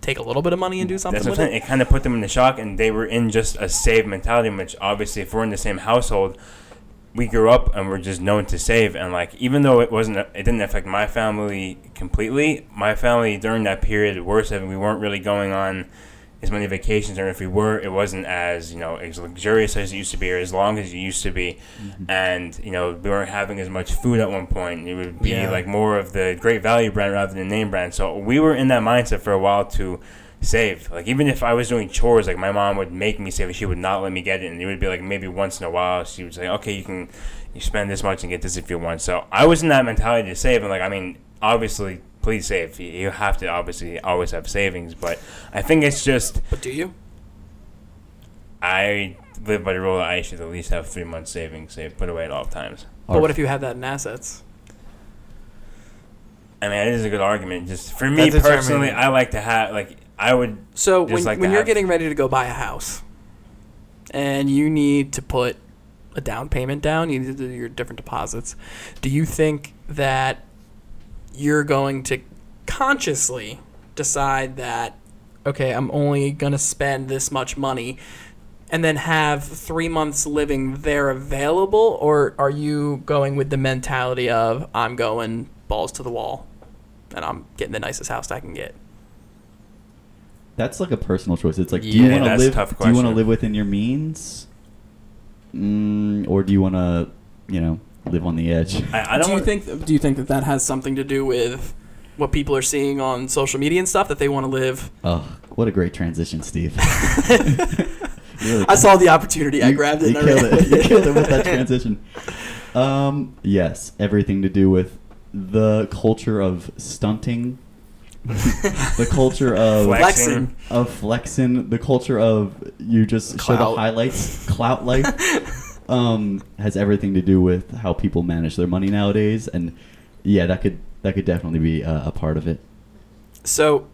take a little bit of money and do something That's with it. It kind of put them in the shock, and they were in just a save mentality. Which obviously, if we're in the same household, we grew up and we're just known to save. And like, even though it wasn't, it didn't affect my family completely. My family during that period were saving. We weren't really going on as many vacations, or if we were, it wasn't as you know as luxurious as it used to be, or as long as it used to be. Mm-hmm. And you know, we weren't having as much food at one point. It would be Yeah. like more of the Great Value brand rather than name brand. So we were in that mindset for a while to save. Like even if I was doing chores, like my mom would make me save, and she would not let me get it, and it would be like maybe once in a while she would say, "Okay, you can you spend this much and get this if you want." So I was in that mentality to save, and like I mean, obviously, please save. You- have to obviously always have savings, but I think it's just But do you? I live by the rule that I should at least have three months savings saved put away at all times. But what if you have that in assets? I mean, it is a good argument. Just for me That's personally, I like to have like I would So when, like when you're have- getting ready to go buy a house and you need to put a down payment down, you need to do your different deposits. Do you think that you're going to consciously decide that okay, I'm only going to spend this much money and then have 3 months living there available or are you going with the mentality of I'm going balls to the wall and I'm getting the nicest house I can get? That's like a personal choice. It's like, do you Yeah, want to that's a live? tough Do you want to question. live within your means, mm, or do you want to, you know, live on the edge? I, I don't do you want- think do you think that that has something to do with what people are seeing on social media and stuff that they want to live? Oh, what a great transition, Steve. You really I saw the opportunity, I You- grabbed it. You and I killed ran it. with You killed it with that transition. Um, yes, everything to do with the culture of stunting, the culture of Flexing. of flexing, the culture of you just show the highlights, clout life, um, has everything to do with how people manage their money nowadays, and yeah, that could that could definitely be a, a part of it. So,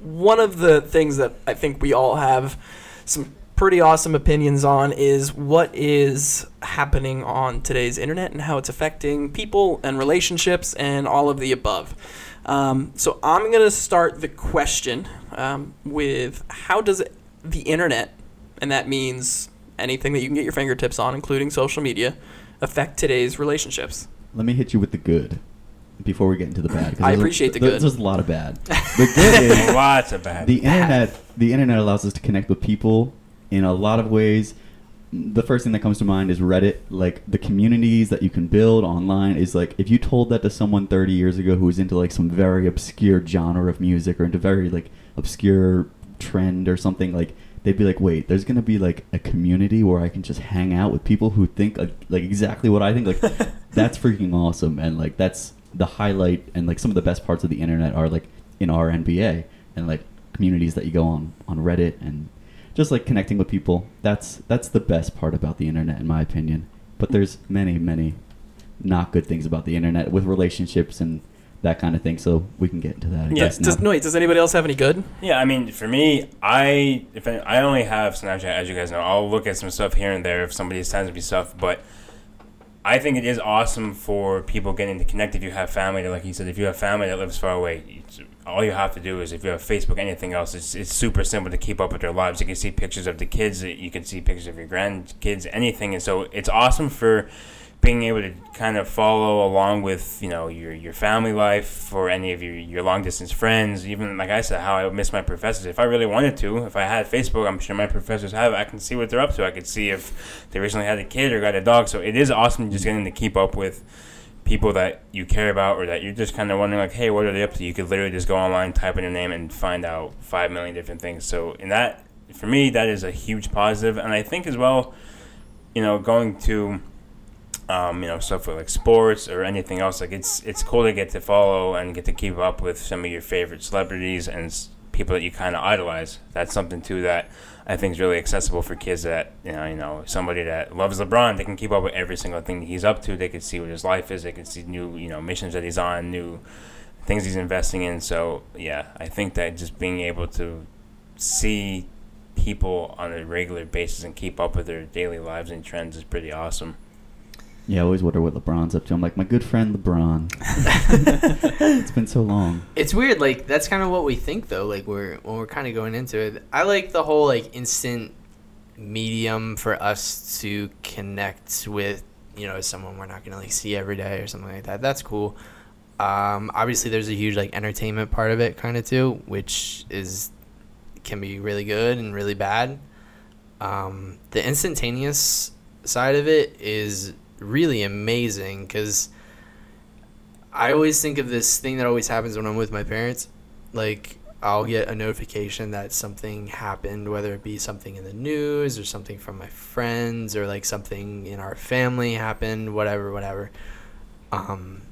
one of the things that I think we all have some pretty awesome opinions on is what is happening on today's internet and how it's affecting people and relationships and all of the above. Um, so, I'm going to start the question um, with how does the internet, and that means anything that you can get your fingertips on, including social media, affect today's relationships? Let me hit you with the good before we get into the bad. I there's a- appreciate the good. There's a lot of bad. The good is lots of bad. the internet the internet allows us to connect with people in a lot of ways the first thing that comes to mind is reddit. Like the communities that you can build online is like if you told that to someone 30 years ago who was into like some very obscure genre of music or into very like obscure trend or something like they'd be like wait there's gonna be like a community where i can just hang out with people who think like, like exactly what i think like that's freaking awesome and like that's the highlight and like some of the best parts of the internet are like in our nba and like communities that you go on on reddit and just like connecting with people. That's that's the best part about the internet in my opinion. But hmm. there's many many not good things about the internet with relationships and that kind of thing. So we can get into that I Yeah, guess Does, no, wait, does anybody else have any good? Yeah, I mean, for me, I if I, I only have Snapchat, as you guys know, I'll look at some stuff here and there if somebody sends me stuff. But I think it is awesome for people getting to connect. If you have family, like he said, if you have family that lives far away, all you have to do is if you have Facebook, anything else, it's, it's super simple to keep up with their lives. You can see pictures of the kids, you can see pictures of your grandkids, anything, and so it's awesome for being able to kind of follow along with you know your your family life for any of your your long distance friends even like I said how I miss my professors. If I really wanted to if I had Facebook I'm sure my professors have. I can see what they're up to. I could see if they recently had a kid or got a dog. So it is awesome just getting to keep up with people that you care about or that you're just kind of wondering like hey what are they up to? You could literally just go online type in their name and find out five million different things. So in that for me that is a huge positive. And I think as well you know going to um, you know stuff with like sports or anything else like it's it's cool to get to follow and get to keep up with some of your favorite celebrities and people that you kind of idolize. That's something too that I think is really accessible for kids that you know you know somebody that loves LeBron they can keep up with every single thing he's up to. They can see what his life is. They can see new you know missions that he's on new things he's investing in. So yeah I think that just being able to see people on a regular basis and keep up with their daily lives and trends is pretty awesome Yeah, I always wonder what LeBron's up to. I'm like, my good friend LeBron. it's been so long. It's weird, like that's kind of what we think though. Like we're when we're kind of going into it. I like the whole like instant medium for us to connect with, you know, someone we're not gonna like see every day or something like that. That's cool. Um, obviously, there's a huge like entertainment part of it, kind of too, which is can be really good and really bad. Um, the instantaneous side of it is really amazing because I always think of this thing that always happens when I'm with my parents. Like, I'll get a notification that something happened, whether it be something in the news or something from my friends or like something in our family happened, whatever, whatever. Um,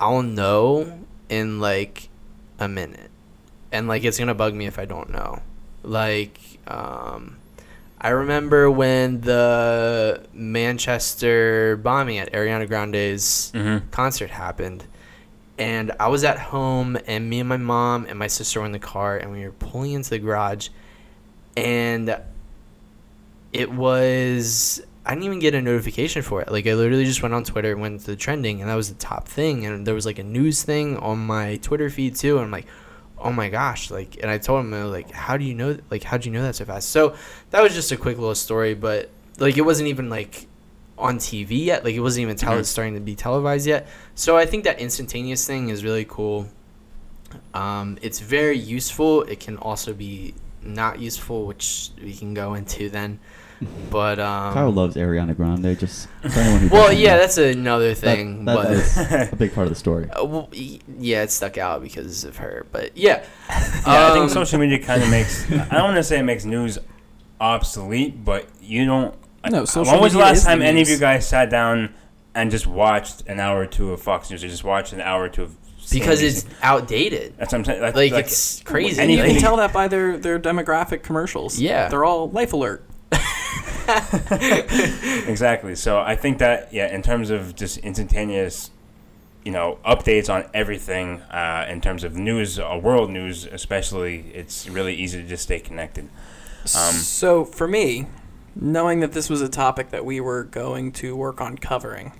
I'll know in like a minute. And like, it's gonna bug me if I don't know. Like, um, I remember when the Manchester bombing at Ariana Grande's Mm-hmm. concert happened and I was at home and me and my mom and my sister were in the car and we were pulling into the garage and it was I didn't even get a notification for it. Like I literally just went on Twitter, and went to the trending and that was the top thing and there was like a news thing on my Twitter feed too and I'm like oh my gosh like and I told him like how do you know like how would you know that so fast? So that was just a quick little story but like it wasn't even like on TV yet. Like it wasn't even tele- Mhm. starting to be televised yet. So I think that instantaneous thing is really cool. Um, it's very useful. It can also be not useful, which we can go into then. But um, Kyle loves Ariana Grande. Just for anyone who well, doesn't yeah, know. that's another thing. that but is a big part of the story. uh, well, yeah, it stuck out because of her. But yeah, Yeah, I Um, think social media kind of makes. I don't want to say it makes news obsolete, but you don't. No, social When was the media last is the time any of you guys sat down and just watched an hour or two of Fox News, or just watched an hour or two of? because it's outdated. That's what I'm saying. Like, Like, like, it's crazy. And you can tell that by their, their demographic commercials. Yeah. They're all life alert. exactly. So I think that yeah, in terms of just instantaneous, you know, updates on everything, uh, in terms of news, uh, world news especially, it's really easy to just stay connected. Um, so for me, knowing that this was a topic that we were going to work on covering,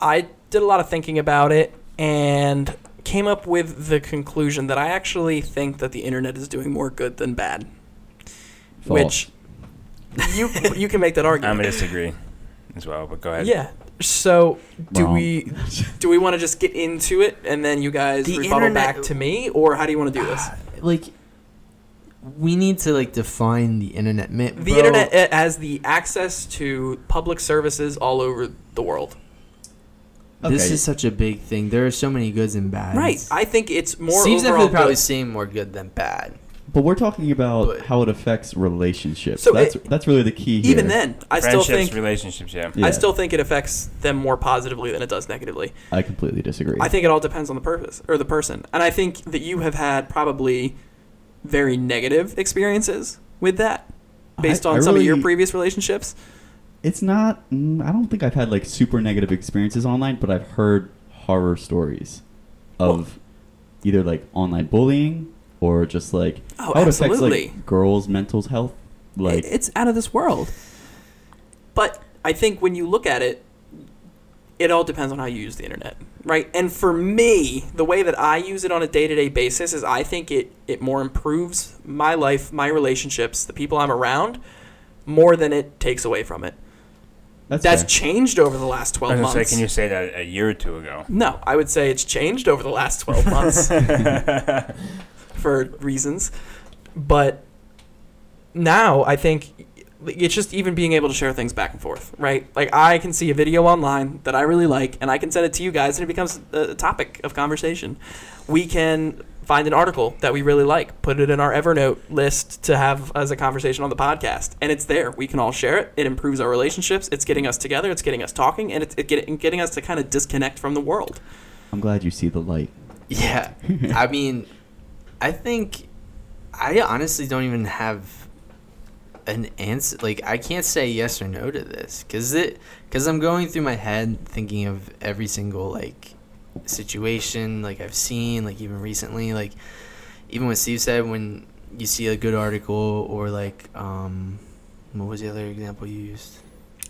I did a lot of thinking about it and came up with the conclusion that I actually think that the internet is doing more good than bad. False. Which you you can make that argument. I'm gonna disagree as well, but go ahead. Yeah. So do Wrong. we do we want to just get into it and then you guys The rebuttal internet- back to me, or how do you want to do this? Ah, like, we need to like define the internet. Man, The bro, internet has the access to public services all over the world. This Okay. is such a big thing. There are so many goods and bads. Right. I think it's more Steve's overall definitely probably good. seeing more good than bad. But we're talking about But- how it affects relationships. So that's it- that's really the key here. Even then, I still think relationships, yeah. Yeah. I still think it affects them more positively than it does negatively. I completely disagree. I think it all depends on the purpose or the person. And I think that you have had probably very negative experiences with that based I- on I some of your previous relationships. it's not. mm, I don't think I've had like super negative experiences online, but I've heard horror stories of either like online bullying or just like Oh, how it affects absolutely. like girls' mental health. Like it's out of this world. But I think when you look at it, it all depends on how you use the internet, right? And for me, the way that I use it on a day-to-day basis is I think it it more improves my life, my relationships, the people I'm around, more than it takes away from it. that's, That's changed over the last I 12 was months. say, can you say that a year or two ago? no, I would say it's changed over the last 12 months for reasons. But now I think it's just even being able to share things back and forth, right? Like I can see a video online that I really like and I can send it to you guys and it becomes a topic of conversation. We can find an article that we really like, put it in our Evernote list to have as a conversation on the podcast, and it's there. We can all share it. It improves our relationships. It's getting us together. It's getting us talking, and it's it getting, getting us to kind of disconnect from the world. I'm glad you see the light. Yeah. I mean, I think I honestly don't even have an answer. Like, I can't say yes or no to this because it because I'm going through my head thinking of every single like situation like I've seen like even recently like even what Steve said when you see a good article or like um what was the other example you used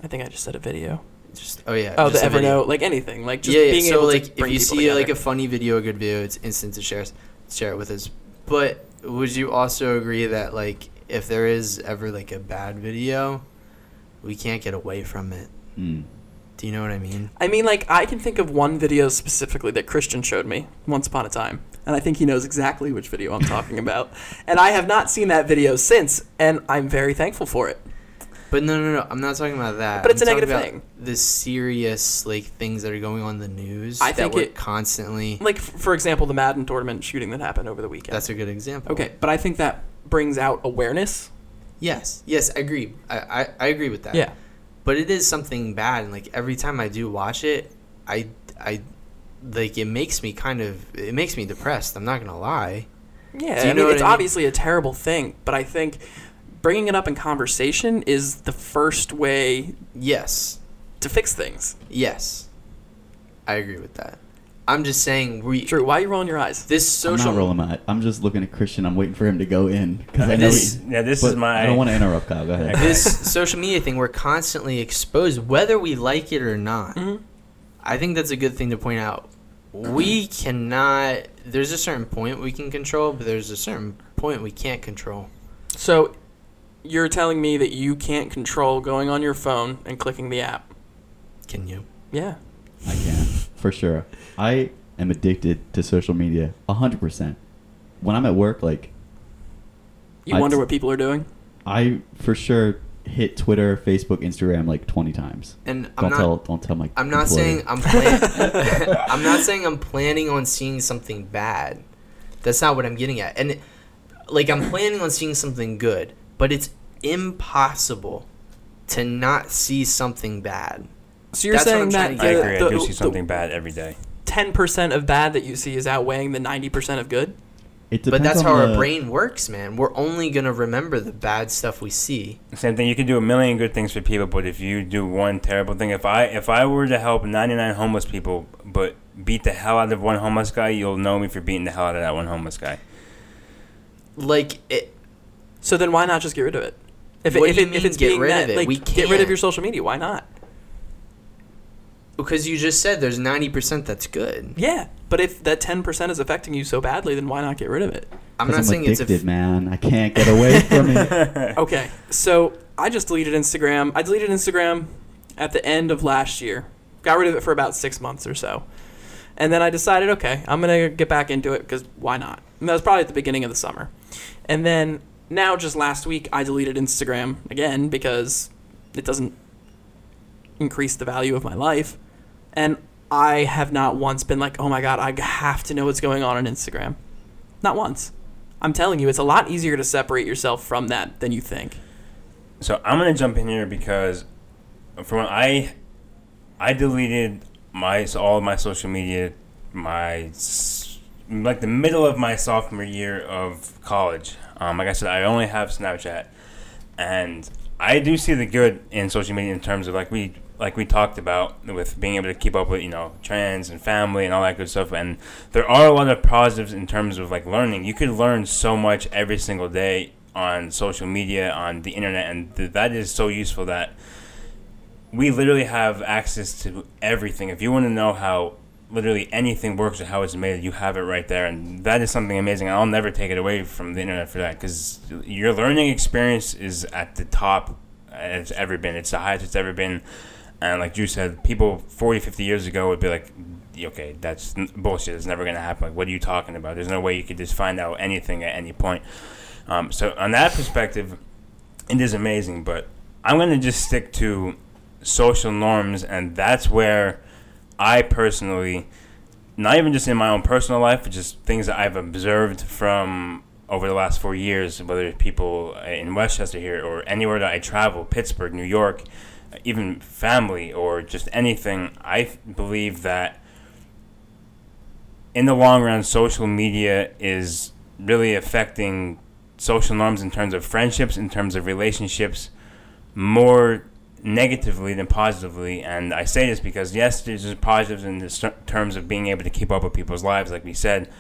I think I just said a video. Just oh yeah. Oh, the just a video. Evernote, like anything, like just yeah, yeah. being so able like to if you see like a funny video, a good video, it's instant to share share it with us. But would you also agree that like if there is ever like a bad video, we can't get away from it? Mm. Do you know what I mean? I mean, like I can think of one video specifically that Christian showed me once upon a time, and I think he knows exactly which video I'm talking about. And I have not seen that video since, and I'm very thankful for it. But no, no, no. I'm not talking about that. But it's I'm a negative thing. The serious like things that are going on in the news. I that think we're it- constantly. Like for example, the Madden tournament shooting that happened over the weekend. That's a good example. okay, but I think that brings out awareness. Yes. Yes. I agree. I, I, I agree with that. Yeah. But it is something bad, and like every time I do watch it, I I like it makes me kind of it makes me depressed. I'm not gonna lie. Yeah, you I know mean, it's I mean? obviously a terrible thing, but I think bringing it up in conversation is the first way Yes. to fix things. Yes. I agree with that. I'm just saying we Drew, why are you rolling your eyes? this social. I'm not rolling my. I'm just looking at Christian. I'm waiting for him to go in because I know. This- he, yeah, this is my. I don't want to interrupt, Kyle. Go ahead. Okay. this social media thing we're constantly exposed whether we like it or not. Mhm. I think that's a good thing to point out. We cannot there's a certain point we can control, but there's a certain point we can't control. So, you're telling me that you can't control going on your phone and clicking the app? Can you? Yeah. I can for sure. I am addicted to social media hundred percent. When I'm at work, like You I- wonder what people are doing? I for sure hit Twitter, Facebook, Instagram like twenty times. And I'm Don't not tell. Don't tell my. I'm not employer. saying I'm plan- I'm not saying I'm planning on seeing something bad. That's not what I'm getting at. And like I'm planning on seeing something good, but it's impossible to not see something bad. So you're That's what saying I'm that to I get the, agree. the, I do see the something bad every day. 10% of bad that you see is outweighing the 90% of good? It But that's on how our brain works, man. We're only gonna remember the bad stuff we see. Same thing. You can do a million good things for people, but if you do one terrible thing, if I if I were to help 99 homeless people, but beat the hell out of one homeless guy, you'll know me for beating the hell out of that one homeless guy. Like it, So then why not just get rid of it? If, What if, do you it, if mean it's get being rid that, of it? like, We get rid of your social media. Why not? because you just said there's 90% that's good. Yeah, but if that 10% is affecting you so badly, then why not get rid of it? I'm not saying it's addicted, man. I can't get away from it. Okay, so I just deleted Instagram. I deleted Instagram at the end of last year. Got rid of it for about six months or so. And then I decided, okay, I'm going to get back into it because why not? And that was probably at the beginning of the summer. And then now, just last week, I deleted Instagram again because it doesn't increase the value of my life. And I have not once been like, oh my God, I have to know what's going on on Instagram. Not once. I'm telling you, it's a lot easier to separate yourself from that than you think. So I'm gonna jump in here because from when I I deleted my all of my social media my like the middle of my sophomore year of college. Um, like I said, I only have Snapchat, and I do see the good in social media in terms of like we like we talked about with being able to keep up with you know trends and family and all that good stuff. And there are a lot of positives in terms of like learning. You could learn so much every single day on social media on the internet, and th- that is so useful that we literally have access to everything. If you want to know how literally anything works or how it's made, you have it right there, and that is something amazing. I'll never take it away from the internet for that because your learning experience is at the top it's ever been. It's the highest it's ever been. And like you said, people 40, 50 years ago would be like, okay, that's bullshit. It's never going to happen. Like, what are you talking about? There's no way you could just find out anything at any point. Um, so, on that perspective, it is amazing. But I'm going to just stick to social norms, and that's where I personally, not even just in my own personal life, but just things that I've observed from over the last four years, whether it's people in West Chester here or anywhere that I travel, Pittsburgh, New York, even family or just anything, I believe that in the long run, social media is really affecting social norms in terms of friendships, in terms of relationships, more negatively than positively. And I say this because, yes, there's just positives in terms of being able to keep up with people's lives, like we said.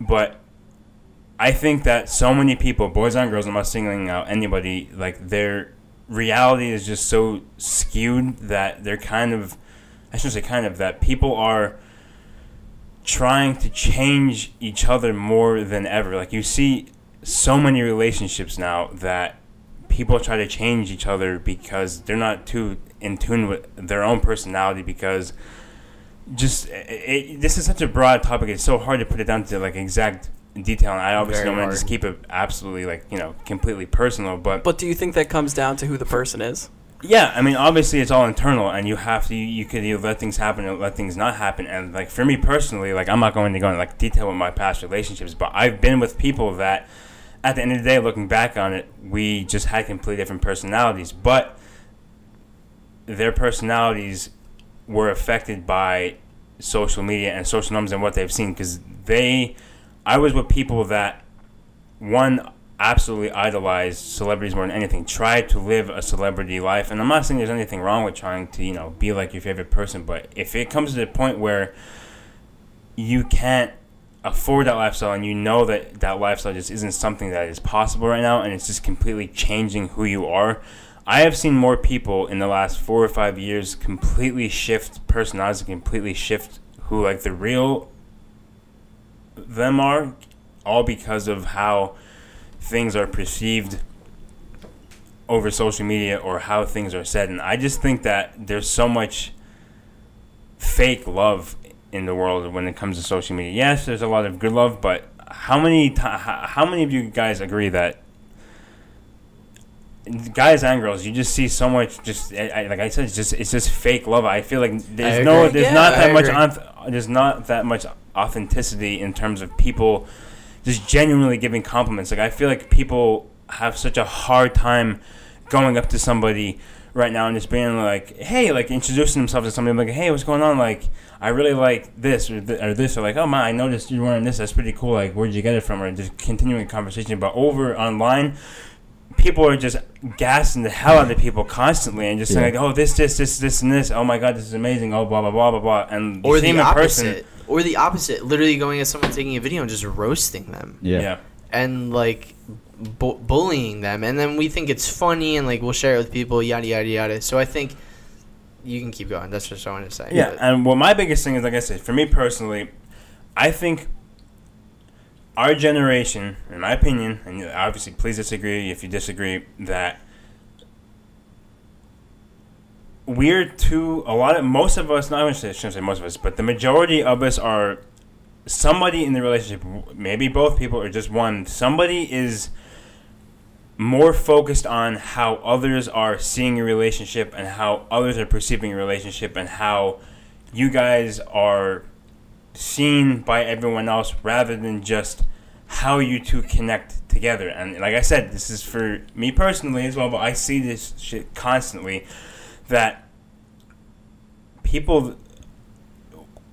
But I think that so many people, boys and girls, I'm not singling out anybody, like they're reality is just so skewed that they're kind of I shouldn't say kind of that people are trying to change each other more than ever. Like you see so many relationships now that people try to change each other because they're not too in tune with their own personality because just it, it, this is such a broad topic it's so hard to put it down to like exact detail and i obviously Very don't want to just keep it absolutely like you know completely personal but But do you think that comes down to who the person is? yeah, I mean, obviously it's all internal, and you have to you, you could either let things happen or let things not happen. And like for me personally, like I'm not going to go into like detail with my past relationships, but I've been with people that, at the end of the day, looking back on it, we just had completely different personalities, but their personalities were affected by social media and social norms and what they've seen because they, I was with people that one absolutely idolized celebrities more than anything tried to live a celebrity life and i'm not saying there's anything wrong with trying to you know be like your favorite person but if it comes to the point where you can't afford that lifestyle and you know that that lifestyle just isn't something that is possible right now and it's just completely changing who you are i have seen more people in the last four or five years completely shift personalities completely shift who like the real them are all because of how things are perceived over social media or how things are said. And I just think that there's so much fake love in the world when it comes to social media. Yes, there's a lot of good love, but how many ti how many of you guys agree that guys and girls you just see so much just I, I- like I said it's just it's just fake love. I feel like there's no there's Yeah, not I that much there's not that much authenticity in terms of people just genuinely giving compliments. Like I feel like people have such a hard time going up to somebody right now and just being like, "Hey," like introducing themselves to somebody, like, "Hey, what's going on?" Like, I really like this or, th- or this, or like, "Oh man, I noticed you're wearing this. That's pretty cool. Like, where'd you get it from?" Or just continuing a conversation. But over online, people are just gassing the hell out of people constantly and just saying like, "Oh, this, this, this, this, and this. Oh my god, this is amazing. Oh, blah blah blah blah blah." And you Or see the them in person. opposite. Or the opposite. Literally going at someone taking a video and just roasting them. Yeah. yeah. And like bu- bullying them. And then we think it's funny and like we'll share it with people, yada, yada, yada. So I think you can keep going. That's just what I wanted to say. Yeah, But- and what my biggest thing is, like I said, for me personally, I think our generation, in my opinion, and obviously please disagree if you disagree, that we're too, a lot of, most of us, not I shouldn't say most of us, but the majority of us are somebody in the relationship, maybe both people or just one, somebody is more focused on how others are seeing your relationship and how others are perceiving your relationship and how you guys are seen by everyone else rather than just how you two connect together. And like I said, this is for me personally as well, but I see this shit constantly that people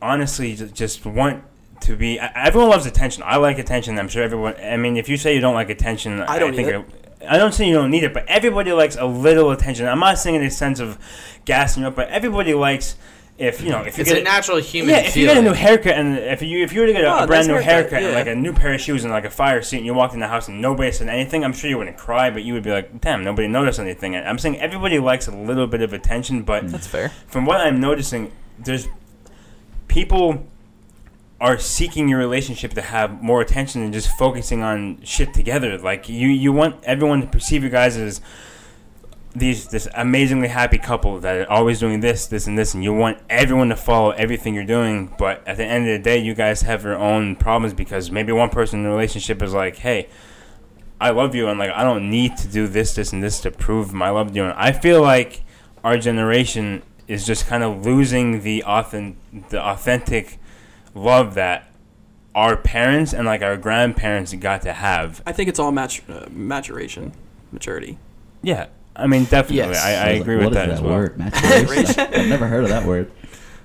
honestly just want to be everyone loves attention. I like attention. I'm sure everyone I mean if you say you don't like attention, I don't think need it- I don't say you don't need it, but everybody likes a little attention. I'm not saying in a sense of gassing you up, but everybody likes if you know if you it's get a natural human yeah, if you get a new haircut and if you if you were to get a, Oh, a brand new haircut, haircut and like a new pair of shoes and like a fire seat and you walked in the house and nobody said anything, I'm sure you wouldn't cry, but you would be like, damn, nobody noticed anything. And I'm saying everybody likes a little bit of attention, but That's fair. from what I'm noticing, there's people are seeking your relationship to have more attention and just focusing on shit together. Like you, you want everyone to perceive you guys as these this amazingly happy couple that are always doing this, this, and this, and you want everyone to follow everything you're doing. But at the end of the day, you guys have your own problems because maybe one person in the relationship is like, hey. I love you, and like I don't need to do this, this, and this to prove my love to you. And I feel like our generation is just kind of losing the authentic, the authentic love that our parents and like our grandparents got to have. I think it's all mat- uh, maturation, maturity. Yeah, I mean definitely, Yes. I, I was like, agree what with is that, as well. What is that word? Maturation? I've never heard of that word.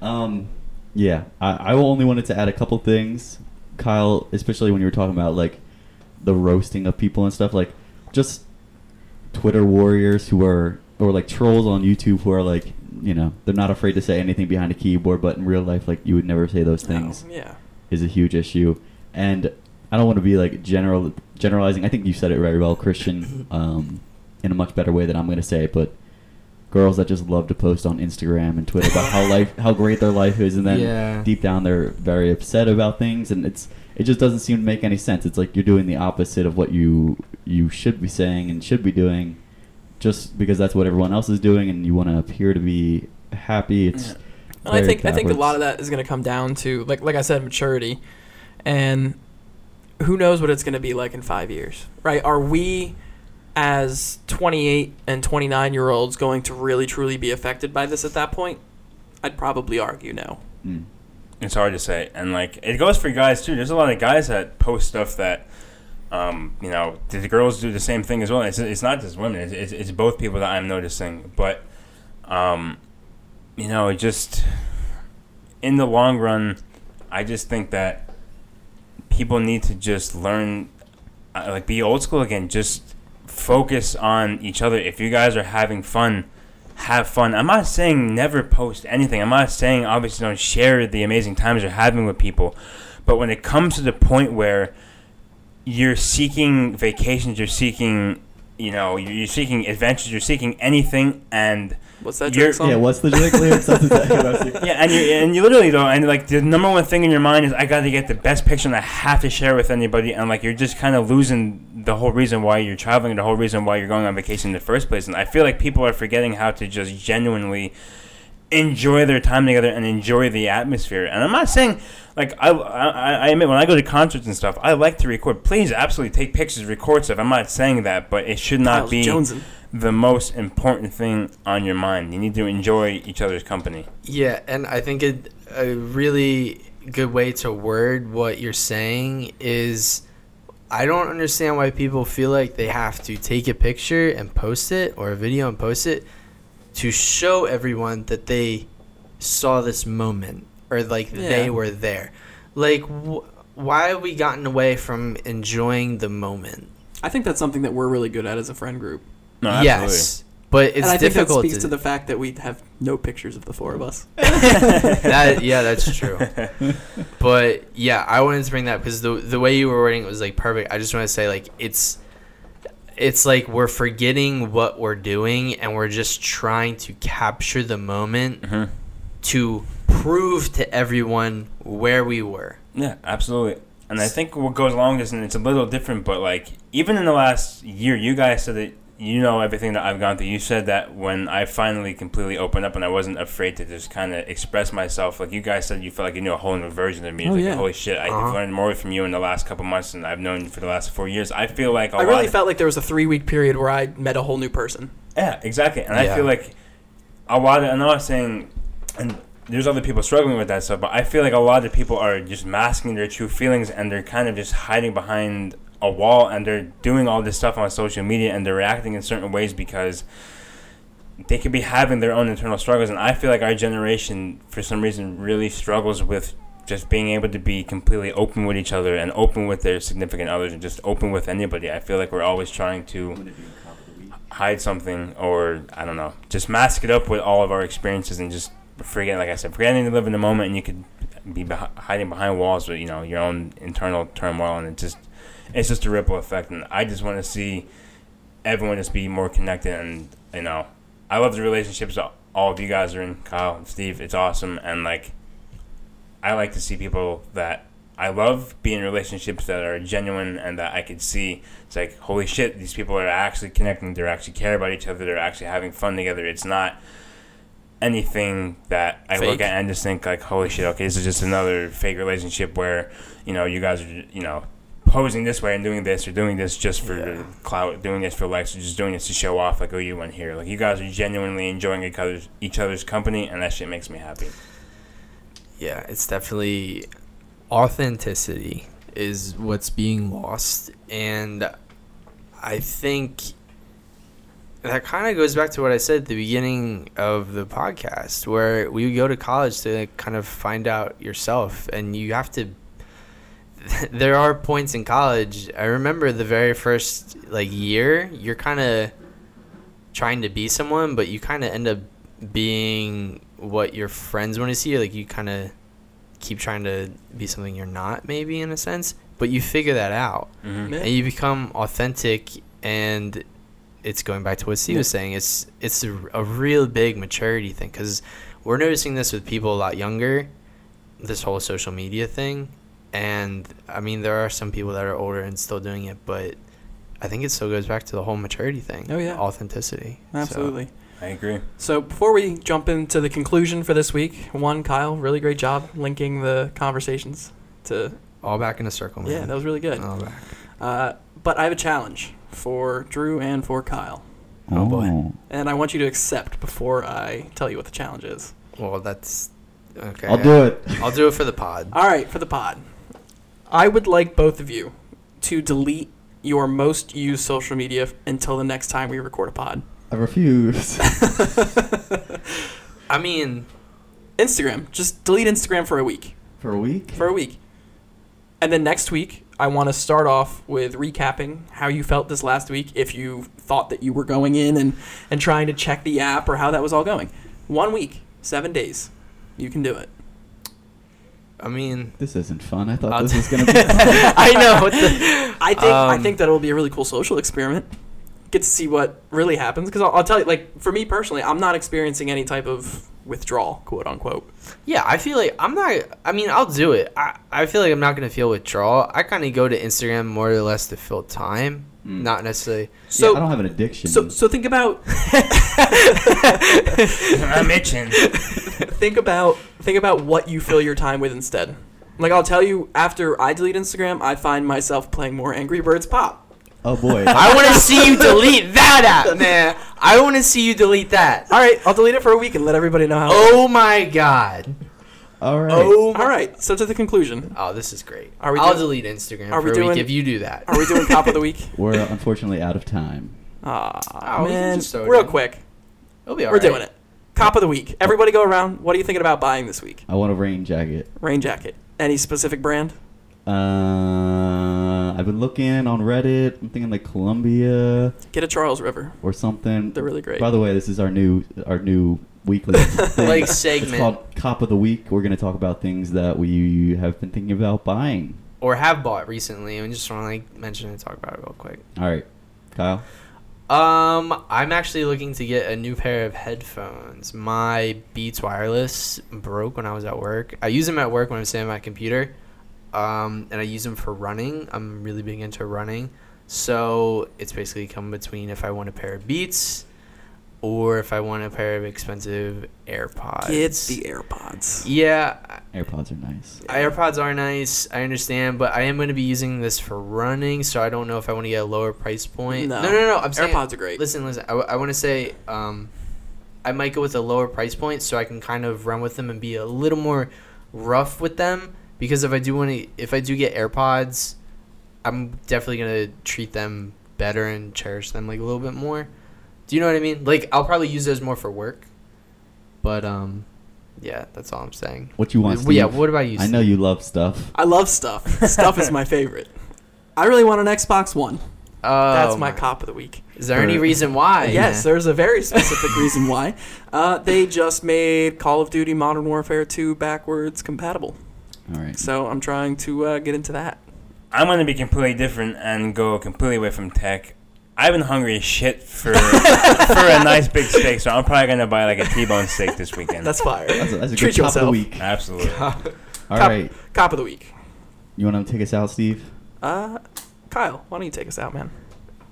Um, yeah, I, I only wanted to add a couple things, Kyle, especially when you were talking about like the roasting of people and stuff, like just Twitter warriors who are or like trolls on YouTube who are like, you know, they're not afraid to say anything behind a keyboard, but in real life, like you would never say those things No, yeah. is a huge issue. And I don't want to be like general generalizing. I think you said it very well, Christian. Um, in a much better way than I'm gonna say it, but girls that just love to post on Instagram and Twitter about how life how great their life is, and then Yeah. deep down they're very upset about things, and it's it just doesn't seem to make any sense. It's like you're doing the opposite of what you you should be saying and should be doing, just because that's what everyone else is doing, and you want to appear to be happy. It's And I very think I think a lot of that is going to come down to like like I said maturity, and who knows what it's going to be like in five years, right? Are we as 28 and 29 year olds going to really truly be affected by this at that point? I'd probably argue no. Mm. It's hard to say, and like it goes for guys too. There's a lot of guys that post stuff that, um, you know, the girls do the same thing as well. It's, it's not just women; it's, it's, it's both people that I'm noticing. But, um, you know, it just in the long run, I just think that people need to just learn, uh, like, be old school again. Just focus on each other. If you guys are having fun, have fun. I'm not saying never post anything. I'm not saying obviously don't share the amazing times you're having with people. But when it comes to the point where you're seeking vacations, you're seeking, you know, you're you're seeking adventures, you're seeking anything, and What's that You're- song? Yeah, what's the Drake lyrics? That's exactly what I was thinking. yeah, and you and you literally though, and like the number one thing in your mind is I got to get the best picture and I have to share with anybody, and like you're just kind of losing the whole reason why you're traveling, the whole reason why you're going on vacation in the first place. And I feel like people are forgetting how to just genuinely enjoy their time together and enjoy the atmosphere. And I'm not saying like I, I, I admit when I go to concerts and stuff, I like to record. Please, absolutely take pictures, record stuff. I'm not saying that, but it should not be Jonesing. the most important thing on your mind. You need to enjoy each other's company. Yeah, and I think it, a really good way to word what you're saying is I don't understand why people feel like they have to take a picture and post it or a video and post it to show everyone that they saw this moment or like Yeah. they were there. Like, wh- why have we gotten away from enjoying the moment? I think that's something that we're really good at as a friend group. No, absolutely. yes, but it's and I think that difficult speaks to the fact that we have no pictures of the four of us. that yeah, that's true. but yeah, I wanted to bring that because the the way you were wording it was like perfect. I just want to say like it's it's like we're forgetting what we're doing and we're just trying to capture the moment Mhm. to prove to everyone where we were. Yeah, absolutely. And I think what goes along with this, and it's a little different, but like even in the last year, you guys said that you know everything that I've gone through. You said that when I finally completely opened up and I wasn't afraid to just kind of express myself, like you guys said, you felt like you knew a whole new version of me. Oh, like, yeah. holy shit, I've Uh-huh. learned more from you in the last couple months than I've known you for the last four years. I feel like a I lot I really of- felt like there was a three week period where I met a whole new person. Yeah, exactly. And I feel like a lot of, I'm not saying, and there's other people struggling with that stuff, but I feel like a lot of people are just masking their true feelings and they're kind of just hiding behind a wall and they're doing all this stuff on social media and they're reacting in certain ways because they could be having their own internal struggles. And I feel like our generation, for some reason, really struggles with just being able to be completely open with each other and open with their significant others and just open with anybody. I feel like we're always trying to hide something or I don't know, just mask it up with all of our experiences and just forget, like I said, forgetting to live in the moment and you could be beh- hiding behind walls with you know your own internal turmoil and it just it's just a ripple effect and I just want to see everyone just be more connected and you know I love the relationships that all of you guys are in, Kyle and Steve. It's awesome and like I like to see people that I love being in relationships that are genuine and that I could see. It's like, holy shit, these people are actually connecting. They're actually care about each other. They're actually having fun together. It's not anything that I look at and just think like, holy shit, okay, this is just another fake relationship where you know you guys are you know posing this way and doing this or doing this just for Yeah. clout, doing this for likes, or just doing this to show off. Like, oh, you went here. Like, you guys are genuinely enjoying each other's each other's company, and that shit makes me happy. Yeah, it's definitely authenticity is what's being lost and I think that kind of goes back to what I said at the beginning of the podcast where we go to college to kind of find out yourself and you have to there are points in college. I remember the very first like year you're kind of trying to be someone but you kind of end up being what your friends want to see. Like you kind of keep trying to be something you're not maybe in a sense but you figure that out. Mm-hmm. And you become authentic and it's going back to what Steve was saying. It's it's a, a real big maturity thing because we're noticing this with people a lot younger, this whole social media thing, and I mean there are some people that are older and still doing it, but I think it still goes back to the whole maturity thing. Oh, yeah. authenticity. So- Absolutely. I agree. So before we jump into the conclusion for this week, one, Kyle, really great job linking the conversations to. all back in a circle. Man. Yeah, that was really good. all back. Uh, but I have a challenge for Drew and for Kyle, Oh, boy. and I want you to accept before I tell you what the challenge is. Well, that's okay. I'll do it. I'll do it for the pod. All right, for the pod, I would like both of you to delete your most used social media f- until the next time we record a pod. I refuse. I mean, Instagram, just delete Instagram for a week. For a week? For a week. And then next week, I want to start off with recapping how you felt this last week, if you thought that you were going in and, and trying to check the app or how that was all going. One week, seven days. You can do it. I mean, This isn't fun. I thought I'll this t- was going to be I know. What the, I think I Um, think that it'll be a really cool social experiment. Get to see what really happens because I'll, I'll tell you, like for me personally, I'm not experiencing any type of withdrawal, quote unquote. yeah, I feel like I'm not. I mean, I'll do it. I, I feel like I'm not gonna feel withdrawal. I kind of go to Instagram more or less to fill time, Mm. not necessarily. So yeah, I don't have an addiction. so so think about I'm itching. think about think about what you fill your time with instead. Like I'll tell you, after I delete Instagram, I find myself playing more Angry Birds Pop. oh boy. I want to see you delete that app, man. I want to see you delete that. All right, I'll delete it for a week and let everybody know how. Oh my god. All right. Oh. My, All right. So to the conclusion, Oh, this is great. Are we I'll doing- delete Instagram are for we a doing- week if you do that. are we doing top of the week? We're unfortunately out of time. Ah, Oh, we man, just throw real quick, It'll be all right. we're alright. doing it. Top of the week. Everybody go around. What are you thinking about buying this week? I want a rain jacket. Rain jacket. Any specific brand? Uh, I've been looking on Reddit. I'm thinking like Columbia Get a Charles River. or something. They're really great. By the way, this is our new our new weekly thing. Like It's segment called Cop of the Week. We're going to talk about things that we have been thinking about buying. or have bought recently, and we just want to like mention and talk about it real quick. All right, Kyle. Um, I'm actually looking to get a new pair of headphones. My Beats Wireless broke when I was at work. I use them at work when I'm sitting at my computer, um, and I use them for running. I'm really big into running, so it's basically come between if I want a pair of Beats, or if I want a pair of expensive AirPods. Get the AirPods. yeah, AirPods are nice. AirPods are nice. I understand, but I am going to be using this for running, so I don't know if I want to get a lower price point. No. no, no. no I'm saying AirPods are great. Listen, listen. I, want to say um, I might go with a lower price point so I can kind of run with them and be a little more rough with them. Because if I do want to, if I do get AirPods, I'm definitely gonna treat them better and cherish them like a little bit more. Do you know what I mean? Like I'll probably use those more for work. But um, yeah, that's all I'm saying. What you want? Well, yeah. What about you? I know you love stuff. I love stuff. stuff is my favorite. I really want an Xbox One. Oh, That's my cop of the week. Is there any reason why? yes, there's a very specific reason why. Uh, they just made Call of Duty Modern Warfare 2 backwards compatible. All right. So I'm trying to uh, get into that. I'm gonna be completely different and go completely away from tech. I've been hungry as shit for for a nice big steak, so I'm probably gonna buy like a T-bone steak this weekend. That's fire. That's a, that's a Treat good top of the yourself. week. Absolutely. All Cop- right. Cop of the week. You want to take us out, Steve? Uh, Kyle, why don't you take us out, man?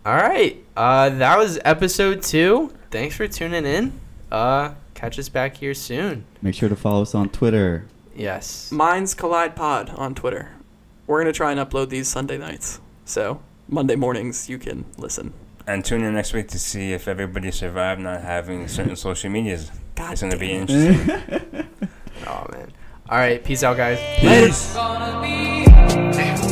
All right. Uh, that was episode two. Thanks for tuning in. Uh, catch us back here soon. Make sure to follow us on Twitter. Yes. Mine's Collide Pod on Twitter. We're gonna try and upload these Sunday nights, so Monday mornings you can listen. And tune in next week to see if everybody survived not having certain social medias. God It's gonna be interesting. Oh man. All right. Peace out, guys. Later. Peace. Gonna be